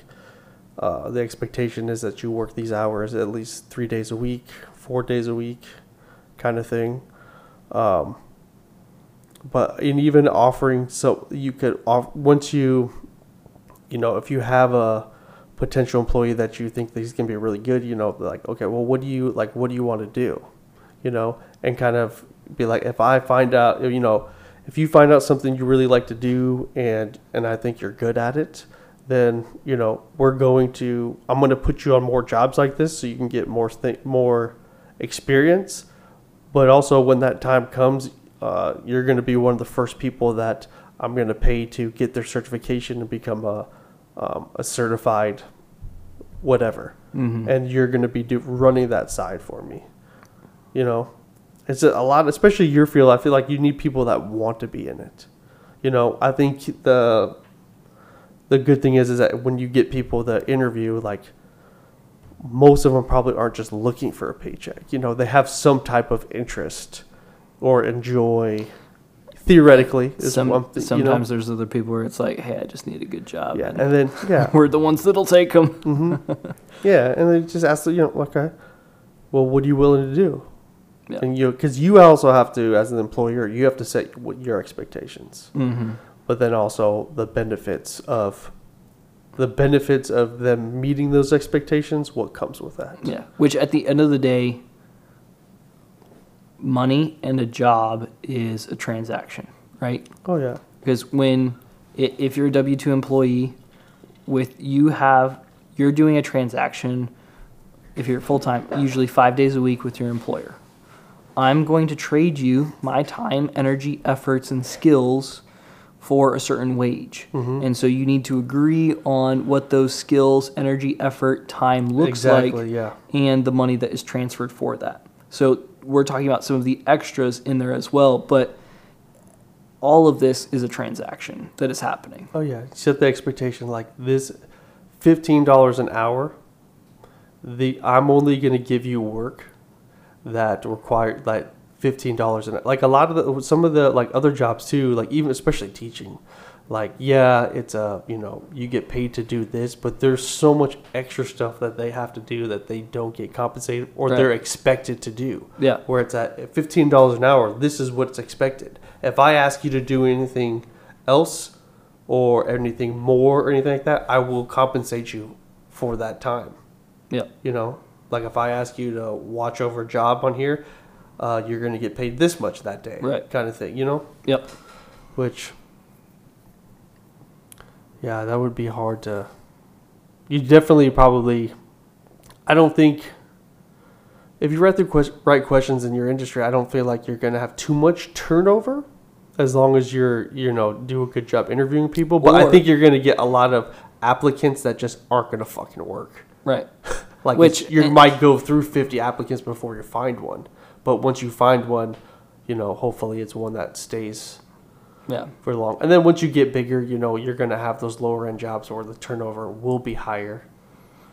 uh, the expectation is that you work these hours at least three days a week, four days a week, kind of thing. Um, but and even offering so you could off once you you know if you have a potential employee that you think that he's going to be really good you know like okay well what do you like what do you want to do? You know and kind of be like if i find out you know if you find out something you really like to do and and i think you're good at it then you know we're going to i'm going to put you on more jobs like this so you can get more th- more experience. But also when that time comes uh, you're going to be one of the first people that i'm going to pay to get their certification and become a, um, a certified whatever. Mm-hmm. and you're going to be do, running that side for me. You know? It's a, a lot especially your field i feel like you need people that want to be in it. You know i think the the good thing is is that when you get people that interview like most of them probably aren't just looking for a paycheck. You know they have some type of interest or enjoy theoretically is Some, one thing, you know? sometimes there's other people where it's like, hey, I just need a good job. yeah and and then yeah we're the ones that'll take them. hmm yeah, and they just ask, you know, okay, well, what are you willing to do? Yeah. And you, because you also have to, as an employer, you have to set what your expectations, Mm-hmm. but then also the benefits of, the benefits of them meeting those expectations. What comes with that? Yeah. Which at the end of the day, money and a job is a transaction, right? Oh yeah. Because when, if you're a W 2 employee, with you have, you're doing a transaction, if you're full time, usually five days a week with your employer. I'm going to trade you my time, energy, efforts, and skills for a certain wage. Mhm. And so you need to agree on what those skills, energy, effort, time looks exactly. like yeah. and the money that is transferred for that. So we're talking about some of the extras in there as well, but all of this is a transaction that is happening. Oh yeah. Set the expectation like this, fifteen dollars an hour. The I'm only going to give you work that require like fifteen dollars an like a lot of the some of the like other jobs too like even especially teaching like yeah it's a you know you get paid to do this but there's so much extra stuff that they have to do that they don't get compensated or Right. they're expected to do Yeah. where it's at fifteen dollars an hour. This is what's expected. If I ask you to do anything else or anything more or anything like that, I will compensate you for that time. Yeah. You know, like if I ask you to watch over a job on here, uh, you're going to get paid this much that day, Right. Kind of thing. You know, Yep. which yeah, that would be hard to. You definitely probably. I don't think. If you write the right questions in your industry, I don't feel like you're going to have too much turnover, as long as you're you know do a good job interviewing people. But I think you're going to get a lot of applicants that just aren't going to fucking work. Right. Like Which- Which you might go through 50 applicants before you find one, but once you find one, you know hopefully it's one that stays Yeah. for long. And then once you get bigger, you know, you're going to have those lower end jobs where the turnover will be higher.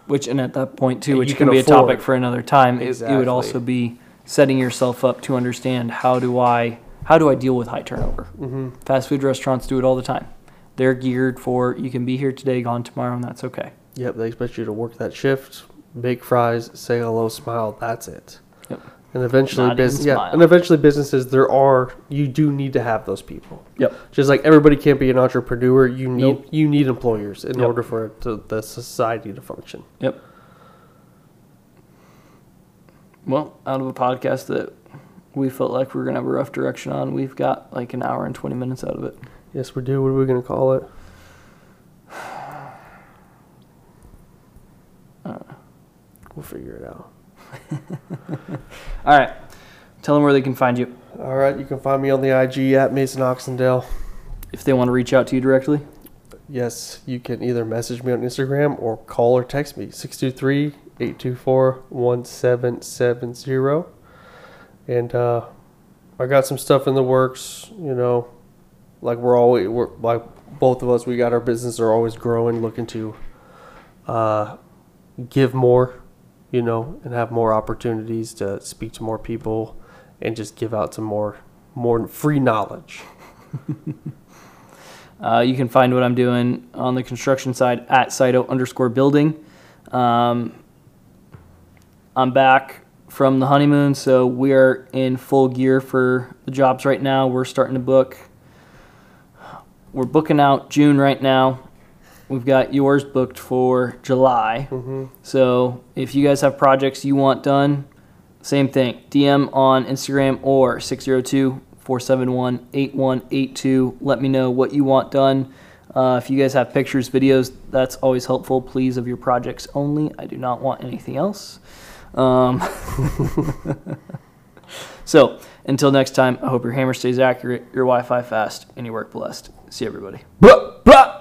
Which, and at that point too, which can, can be a topic for another time, it, it would also be setting yourself up to understand how do I how do I deal with high turnover. Mm-hmm. Fast food restaurants do it all the time. They're geared for you can be here today, gone tomorrow, and that's okay. Yep, they expect you to work that shift, make fries, say hello, smile. That's it. Yep. And eventually, business, yeah, smile. and eventually, businesses there are you do need to have those people. Yep. Just like everybody can't be an entrepreneur, you need Nope. you need employers in Yep. order for it to, the society to function. Yep. Well, out of a podcast that we felt like we were gonna have a rough direction on, we've got like an hour and twenty minutes out of it. Yes, we do. What are we going to call it? Uh, We'll figure it out. All right. Tell them where they can find you All right, you can find me on the IG at Mason Oxendale. if they want to reach out to you directly. Yes, you can either message me on Instagram or call or text me 623 824 1770. And uh, I got some stuff in the works, you know, like we're always, we're, like both of us, we got our business are always growing, looking to uh, give more, you know, and have more opportunities to speak to more people and just give out some more, more free knowledge. Uh, you can find what I'm doing on the construction side at SITO underscore building. Um, I'm back from the honeymoon, so we are in full gear for the jobs right now. We're starting to book. We're booking out June right now. We've got yours booked for July. So if you guys have projects you want done, same thing. DM on Instagram or 602 471 8182. Let me know what you want done. Uh, if you guys have pictures, videos, that's always helpful. Please, of your projects only. I do not want anything else. Um, so until next time, I hope your hammer stays accurate, your Wi Fi fast, and your work blessed. See everybody. Bruh, bruh.